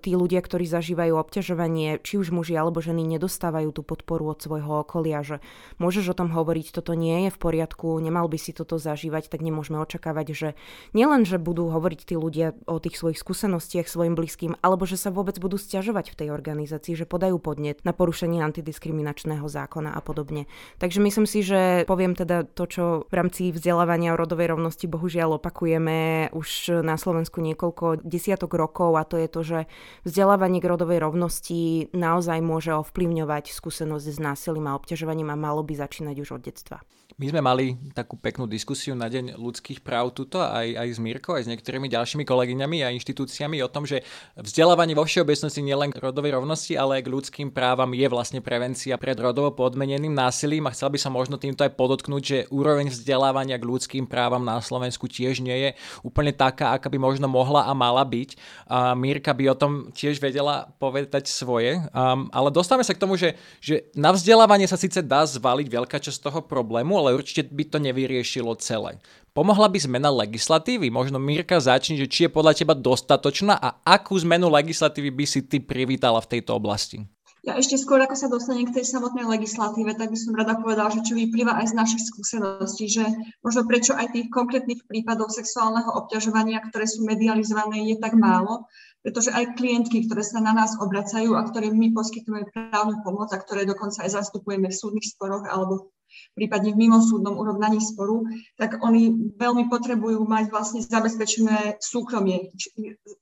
tí ľudia, ktorí zažívajú obťažovanie, či už muži alebo ženy, nedostávajú tú podporu od svojho okolia, že môžeš o tom hovoriť, toto nie je v poriadku, nemal by si toto zažívať, tak nemôžeme očakávať, že nielen, že budú hovoriť tí ľudia o tých svojich skúsenostiach svojim blízkym, alebo že sa vôbec budú stiažovať v tej organizácii, že podajú podnet na porušenie antidiskriminačného zákona a podobne. Takže myslím si, že poviem teda to, čo v rámci vzdelávania o rodovej rovnosti bohužiaľ opakujeme už na Slovensku niekoľko desiatok rokov a to je to, že vzdelávanie k rodovej rovnosti naozaj môže ovplyvňovať skúsenosť s násilím a obťažovaním a malo by začínať už od detstva. My sme mali takú peknú diskusiu na Deň ľudských práv tuto aj, aj s Mírkou, aj s niektorými ďalšími kolegyňami a inštitúciami o tom, že vzdelávanie vo všeobecnosti nielen k rodovej rovnosti, ale aj k ľudským právam je vlastne prevencia pred rodovo podmeneným násilím a chcel by som možno týmto aj podotknúť, že úroveň vzdelávania k ľudským právam na Slovensku tiež nie je úplne taká, aká by možno mohla a mala byť. A Mírka by o tom tiež vedela povedať svoje, um, ale dostávame sa k tomu, že, že na vzdelávanie sa síce dá zvaliť veľká časť toho problému, ale určite by to nevyriešilo celé. Pomohla by zmena legislatívy? Možno Mirka začne, že či je podľa teba dostatočná a akú zmenu legislatívy by si ty privítala v tejto oblasti? Ja ešte skôr, ako sa dostanem k tej samotnej legislatíve, tak by som rada povedala, že čo vyplýva aj z našich skúseností, že možno prečo aj tých konkrétnych prípadov sexuálneho obťažovania, ktoré sú medializované, je tak málo, pretože aj klientky, ktoré sa na nás obracajú a ktorým my poskytujeme právnu pomoc a ktoré dokonca aj zastupujeme v súdnych sporoch alebo prípadne v mimosúdnom urovnaní sporu, tak oni veľmi potrebujú mať vlastne zabezpečené súkromie,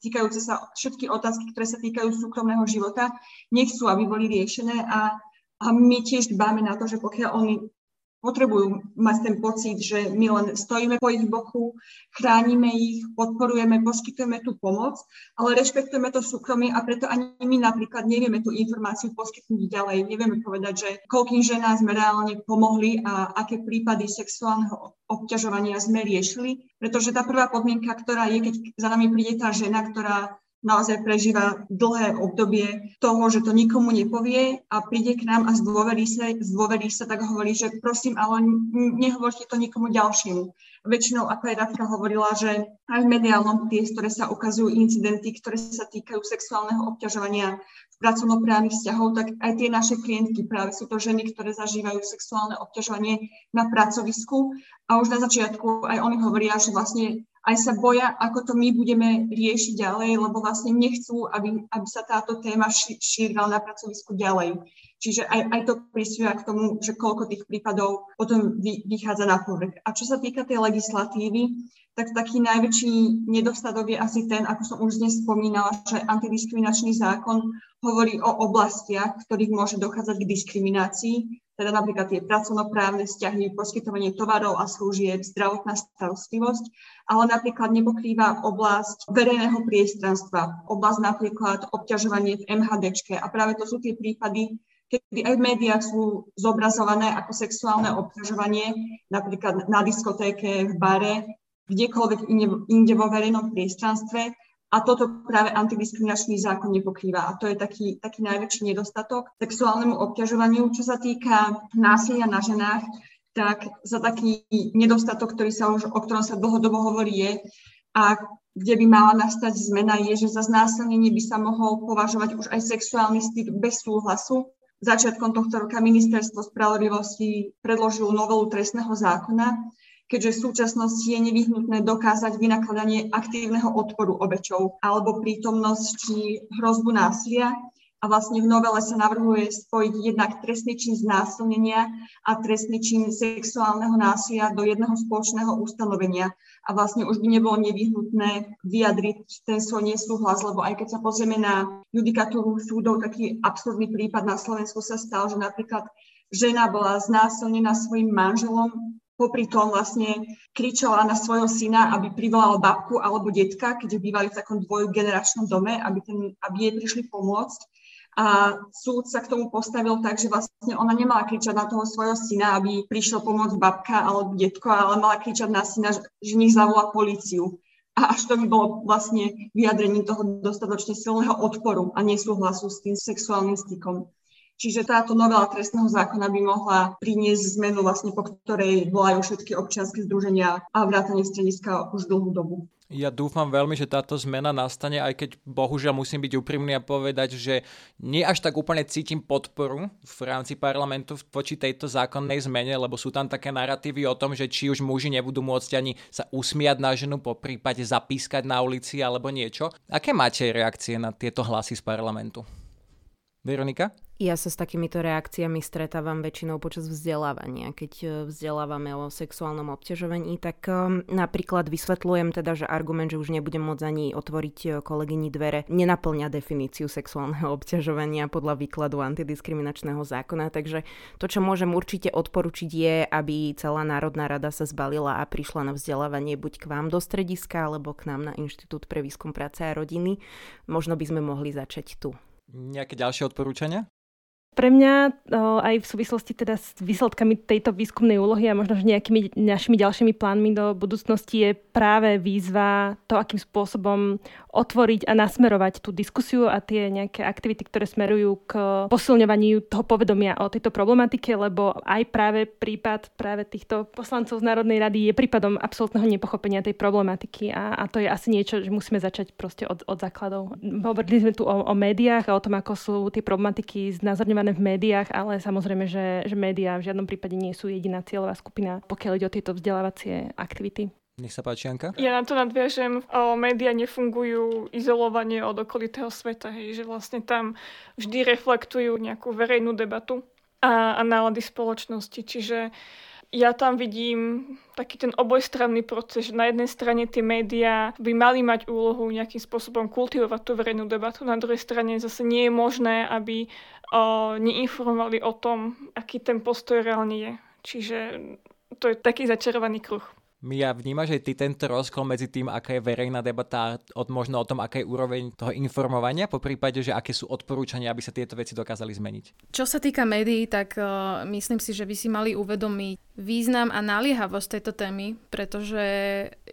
týkajúce sa všetky otázky, ktoré sa týkajú súkromného života, nechcú, aby boli riešené a, a my tiež dbáme na to, že pokiaľ oni potrebujú mať ten pocit, že my len stojíme po ich boku, chránime ich, podporujeme, poskytujeme tú pomoc, ale rešpektujeme to súkromie a preto ani my napríklad nevieme tú informáciu poskytnúť ďalej. Nevieme povedať, že koľkým ženám sme reálne pomohli a aké prípady sexuálneho obťažovania sme riešili, pretože tá prvá podmienka, ktorá je, keď za nami príde tá žena, ktorá naozaj prežíva dlhé obdobie toho, že to nikomu nepovie a príde k nám a zdôverí sa, zdôverí sa tak hovorí, že prosím, ale nehovorte to nikomu ďalšiemu. Väčšinou, ako aj Radka hovorila, že aj v mediálnom priestore sa ukazujú incidenty, ktoré sa týkajú sexuálneho obťažovania v pracovnoprávnych vzťahov, tak aj tie naše klientky práve sú to ženy, ktoré zažívajú sexuálne obťažovanie na pracovisku a už na začiatku aj oni hovoria, že vlastne aj sa boja, ako to my budeme riešiť ďalej, lebo vlastne nechcú, aby, aby sa táto téma šírila na pracovisku ďalej. Čiže aj, aj to prispieva k tomu, že koľko tých prípadov potom vy, vychádza na povrch. A čo sa týka tej legislatívy, tak taký najväčší nedostatok je asi ten, ako som už dnes spomínala, že antidiskriminačný zákon hovorí o oblastiach, v ktorých môže dochádzať k diskriminácii, teda napríklad tie pracovnoprávne vzťahy, poskytovanie tovarov a služieb, zdravotná starostlivosť, ale napríklad nepokrýva oblasť verejného priestranstva, oblasť napríklad obťažovanie v MHDčke a práve to sú tie prípady, kedy aj v médiách sú zobrazované ako sexuálne obťažovanie, napríklad na diskotéke, v bare, kdekoľvek inde, inde vo verejnom priestranstve a toto práve antidiskriminačný zákon nepokrýva. A to je taký, taký najväčší nedostatok sexuálnemu obťažovaniu. Čo sa týka násilia na ženách, tak za taký nedostatok, ktorý sa už, o ktorom sa dlhodobo hovorí, je, a kde by mala nastať zmena, je, že za znásilnenie by sa mohol považovať už aj sexuálny styk bez súhlasu. Začiatkom tohto roka ministerstvo spravodlivosti predložilo novelu trestného zákona, keďže v súčasnosti je nevyhnutné dokázať vynakladanie aktívneho odporu obečov alebo prítomnosť či hrozbu násilia. A vlastne v novele sa navrhuje spojiť jednak trestný čin znásilnenia a trestný čin sexuálneho násilia do jedného spoločného ustanovenia. A vlastne už by nebolo nevyhnutné vyjadriť ten svoj nesúhlas, lebo aj keď sa pozrieme na judikatúru súdov, taký absurdný prípad na Slovensku sa stal, že napríklad žena bola znásilnená svojim manželom popri tom vlastne kričala na svojho syna, aby privolal babku alebo detka, keďže bývali v takom dvojgeneračnom dome, aby, ten, aby jej prišli pomôcť. A súd sa k tomu postavil tak, že vlastne ona nemala kričať na toho svojho syna, aby prišiel pomôcť babka alebo detko, ale mala kričať na syna, že nech zavolá políciu. A až to by bolo vlastne vyjadrením toho dostatočne silného odporu a nesúhlasu s tým sexuálnym stykom. Čiže táto novela trestného zákona by mohla priniesť zmenu, vlastne, po ktorej volajú všetky občianske združenia a vrátanie strediska už dlhú dobu. Ja dúfam veľmi, že táto zmena nastane, aj keď bohužiaľ musím byť úprimný a povedať, že nie až tak úplne cítim podporu v rámci parlamentu voči tejto zákonnej zmene, lebo sú tam také narratívy o tom, že či už muži nebudú môcť ani sa usmiať na ženu, po prípade zapískať na ulici alebo niečo. Aké máte reakcie na tieto hlasy z parlamentu? Veronika? Ja sa s takýmito reakciami stretávam väčšinou počas vzdelávania. Keď e, vzdelávame o sexuálnom obťažovaní, tak um, napríklad vysvetľujem teda, že argument, že už nebudem môcť ani otvoriť e, kolegyni dvere, nenaplňa definíciu sexuálneho (laughs) obťažovania podľa výkladu antidiskriminačného zákona. Takže to, čo môžem určite odporučiť je, aby celá Národná rada sa zbalila a prišla na vzdelávanie buď k vám do strediska, alebo k nám na Inštitút pre výskum práce a rodiny. Možno by sme mohli začať tu. Nejaké ďalšie odporúčania? Pre mňa aj v súvislosti teda s výsledkami tejto výskumnej úlohy a možno nejakými našimi ďalšími plánmi do budúcnosti je práve výzva to, akým spôsobom otvoriť a nasmerovať tú diskusiu a tie nejaké aktivity, ktoré smerujú k posilňovaniu toho povedomia o tejto problematike, lebo aj práve prípad práve týchto poslancov z Národnej rady je prípadom absolútneho nepochopenia tej problematiky a, a to je asi niečo, že musíme začať proste od, od základov. Hovorili sme tu o, o médiách a o tom, ako sú tie problematiky znázorňované v médiách, ale samozrejme, že, že médiá v žiadnom prípade nie sú jediná cieľová skupina, pokiaľ ide o tieto vzdelávacie aktivity. Nech sa páči, Janka. Ja na to nadviažem. O, média nefungujú izolovanie od okolitého sveta, hej, že vlastne tam vždy reflektujú nejakú verejnú debatu a, a nálady spoločnosti. Čiže ja tam vidím taký ten obojstranný proces, že na jednej strane tie médiá by mali mať úlohu nejakým spôsobom kultivovať tú verejnú debatu, na druhej strane zase nie je možné, aby neinformovali o tom, aký ten postoj reálne je. Čiže to je taký začarovaný kruh. Mia, vnímaš aj ty tento rozkol medzi tým, aká je verejná debata od, možno o tom, aká je úroveň toho informovania, po prípade, že aké sú odporúčania, aby sa tieto veci dokázali zmeniť? Čo sa týka médií, tak uh, myslím si, že by si mali uvedomiť význam a naliehavosť tejto témy, pretože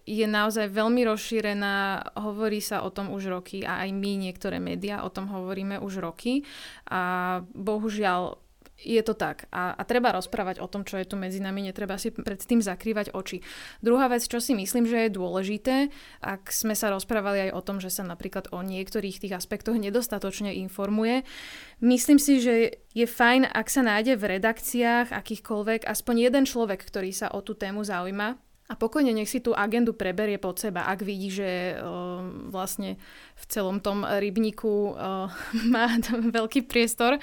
je naozaj veľmi rozšírená, hovorí sa o tom už roky a aj my, niektoré médiá, o tom hovoríme už roky a bohužiaľ je to tak. A, a treba rozprávať o tom, čo je tu medzi nami, netreba si pred tým zakrývať oči. Druhá vec, čo si myslím, že je dôležité, ak sme sa rozprávali aj o tom, že sa napríklad o niektorých tých aspektoch nedostatočne informuje, myslím si, že je fajn, ak sa nájde v redakciách akýchkoľvek aspoň jeden človek, ktorý sa o tú tému zaujíma, a pokojne nech si tú agendu preberie pod seba, ak vidí, že uh, vlastne v celom tom rybníku uh, (laughs) má veľký priestor.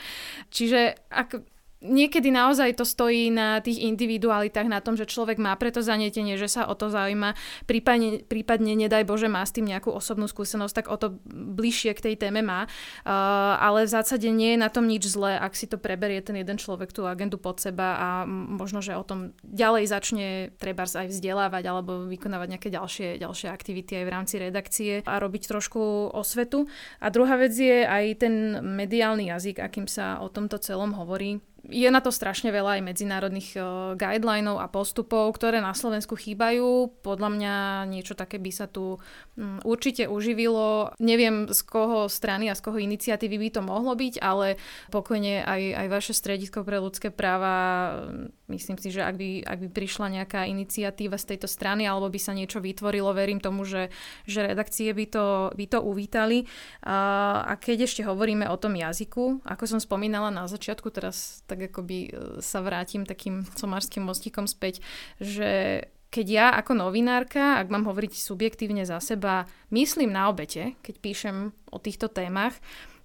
Čiže ak niekedy naozaj to stojí na tých individualitách, na tom, že človek má preto zanietenie, že sa o to zaujíma, prípadne, prípadne nedaj Bože má s tým nejakú osobnú skúsenosť, tak o to bližšie k tej téme má. Uh, ale v zásade nie je na tom nič zlé, ak si to preberie ten jeden človek tú agendu pod seba a možno, že o tom ďalej začne treba aj vzdelávať alebo vykonávať nejaké ďalšie, ďalšie aktivity aj v rámci redakcie a robiť trošku osvetu. A druhá vec je aj ten mediálny jazyk, akým sa o tomto celom hovorí je na to strašne veľa aj medzinárodných uh, guidelinov a postupov, ktoré na Slovensku chýbajú. Podľa mňa niečo také by sa tu um, určite uživilo. Neviem z koho strany a z koho iniciatívy by to mohlo byť, ale pokojne aj, aj vaše stredisko pre ľudské práva, myslím si, že ak by, ak by prišla nejaká iniciatíva z tejto strany alebo by sa niečo vytvorilo, verím tomu, že, že redakcie by to, by to uvítali. A, a keď ešte hovoríme o tom jazyku, ako som spomínala na začiatku, teraz tak akoby e, sa vrátim takým somárským mostíkom späť, že keď ja ako novinárka, ak mám hovoriť subjektívne za seba, myslím na obete, keď píšem o týchto témach,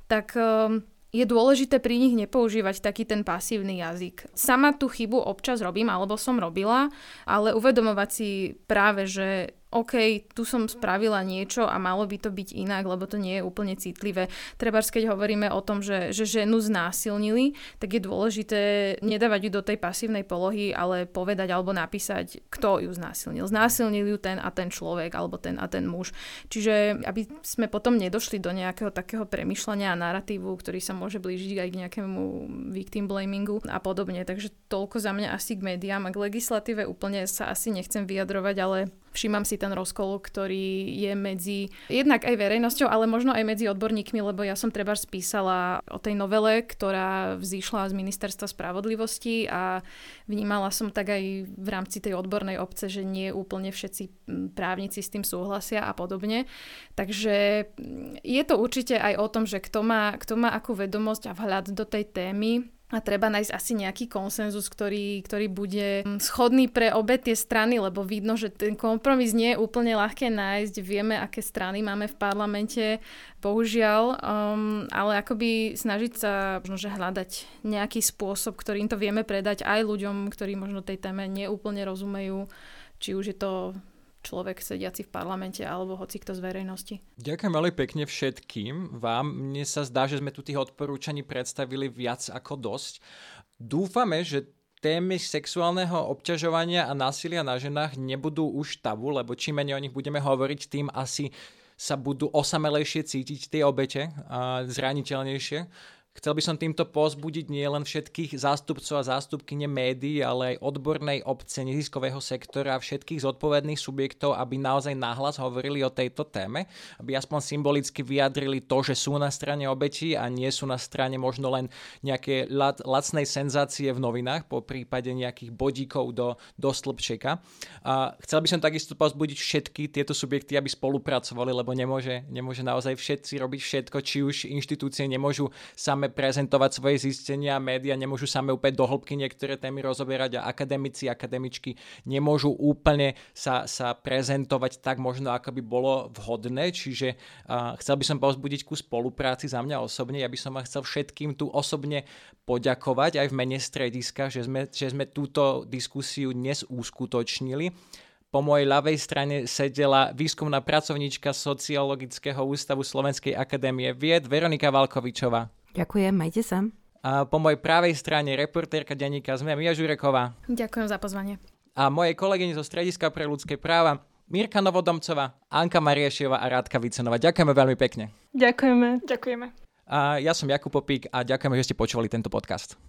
tak um, je dôležité pri nich nepoužívať taký ten pasívny jazyk. Sama tú chybu občas robím, alebo som robila, ale uvedomovať si práve, že OK, tu som spravila niečo a malo by to byť inak, lebo to nie je úplne citlivé. Treba, keď hovoríme o tom, že, že ženu znásilnili, tak je dôležité nedávať ju do tej pasívnej polohy, ale povedať alebo napísať, kto ju znásilnil. Znásilnil ju ten a ten človek alebo ten a ten muž. Čiže aby sme potom nedošli do nejakého takého premyšľania a narratívu, ktorý sa môže blížiť aj k nejakému victim blamingu a podobne. Takže toľko za mňa asi k médiám a k legislatíve úplne sa asi nechcem vyjadrovať, ale všímam si ten rozkol, ktorý je medzi jednak aj verejnosťou, ale možno aj medzi odborníkmi, lebo ja som treba spísala o tej novele, ktorá vzýšla z Ministerstva spravodlivosti a vnímala som tak aj v rámci tej odbornej obce, že nie úplne všetci právnici s tým súhlasia a podobne. Takže je to určite aj o tom, že kto má, kto má akú vedomosť a vhľad do tej témy a treba nájsť asi nejaký konsenzus, ktorý, ktorý bude mm, schodný pre obe tie strany, lebo vidno, že ten kompromis nie je úplne ľahké nájsť. Vieme, aké strany máme v parlamente, bohužiaľ, um, ale akoby snažiť sa možno, že hľadať nejaký spôsob, ktorým to vieme predať aj ľuďom, ktorí možno tej téme neúplne rozumejú, či už je to človek sediaci v parlamente alebo hoci kto z verejnosti. Ďakujem veľmi pekne všetkým vám. Mne sa zdá, že sme tu tých odporúčaní predstavili viac ako dosť. Dúfame, že témy sexuálneho obťažovania a násilia na ženách nebudú už tabu, lebo čím menej o nich budeme hovoriť, tým asi sa budú osamelejšie cítiť tie obete a zraniteľnejšie. Chcel by som týmto pozbudiť nielen všetkých zástupcov a zástupkyne médií, ale aj odbornej obce neziskového sektora a všetkých zodpovedných subjektov, aby naozaj nahlas hovorili o tejto téme, aby aspoň symbolicky vyjadrili to, že sú na strane obetí a nie sú na strane možno len nejaké lac, lacnej senzácie v novinách, po prípade nejakých bodíkov do, do slbčeka. A chcel by som takisto pozbudiť všetky tieto subjekty, aby spolupracovali, lebo nemôže, nemôže naozaj všetci robiť všetko, či už inštitúcie nemôžu same same prezentovať svoje zistenia, média nemôžu same úplne do hĺbky niektoré témy rozoberať a akademici, akademičky nemôžu úplne sa, sa prezentovať tak možno, ako by bolo vhodné, čiže uh, chcel by som povzbudiť ku spolupráci za mňa osobne, ja by som vám chcel všetkým tu osobne poďakovať aj v mene strediska, že sme, že sme túto diskusiu dnes uskutočnili. Po mojej ľavej strane sedela výskumná pracovníčka Sociologického ústavu Slovenskej akadémie vied Veronika Valkovičová. Ďakujem, majte sa. A po mojej pravej strane reportérka denníka ZME Mia Žureková. Ďakujem za pozvanie. a mojej kolegyni zo Strediska pre ľudské práva Mirka Novodomcová, Anka Mariešieva a Rádka Vicenová. Ďakujeme veľmi pekne. Ďakujeme. Ďakujeme. A ja som Jakub Popík a ďakujeme, že ste počúvali tento podcast.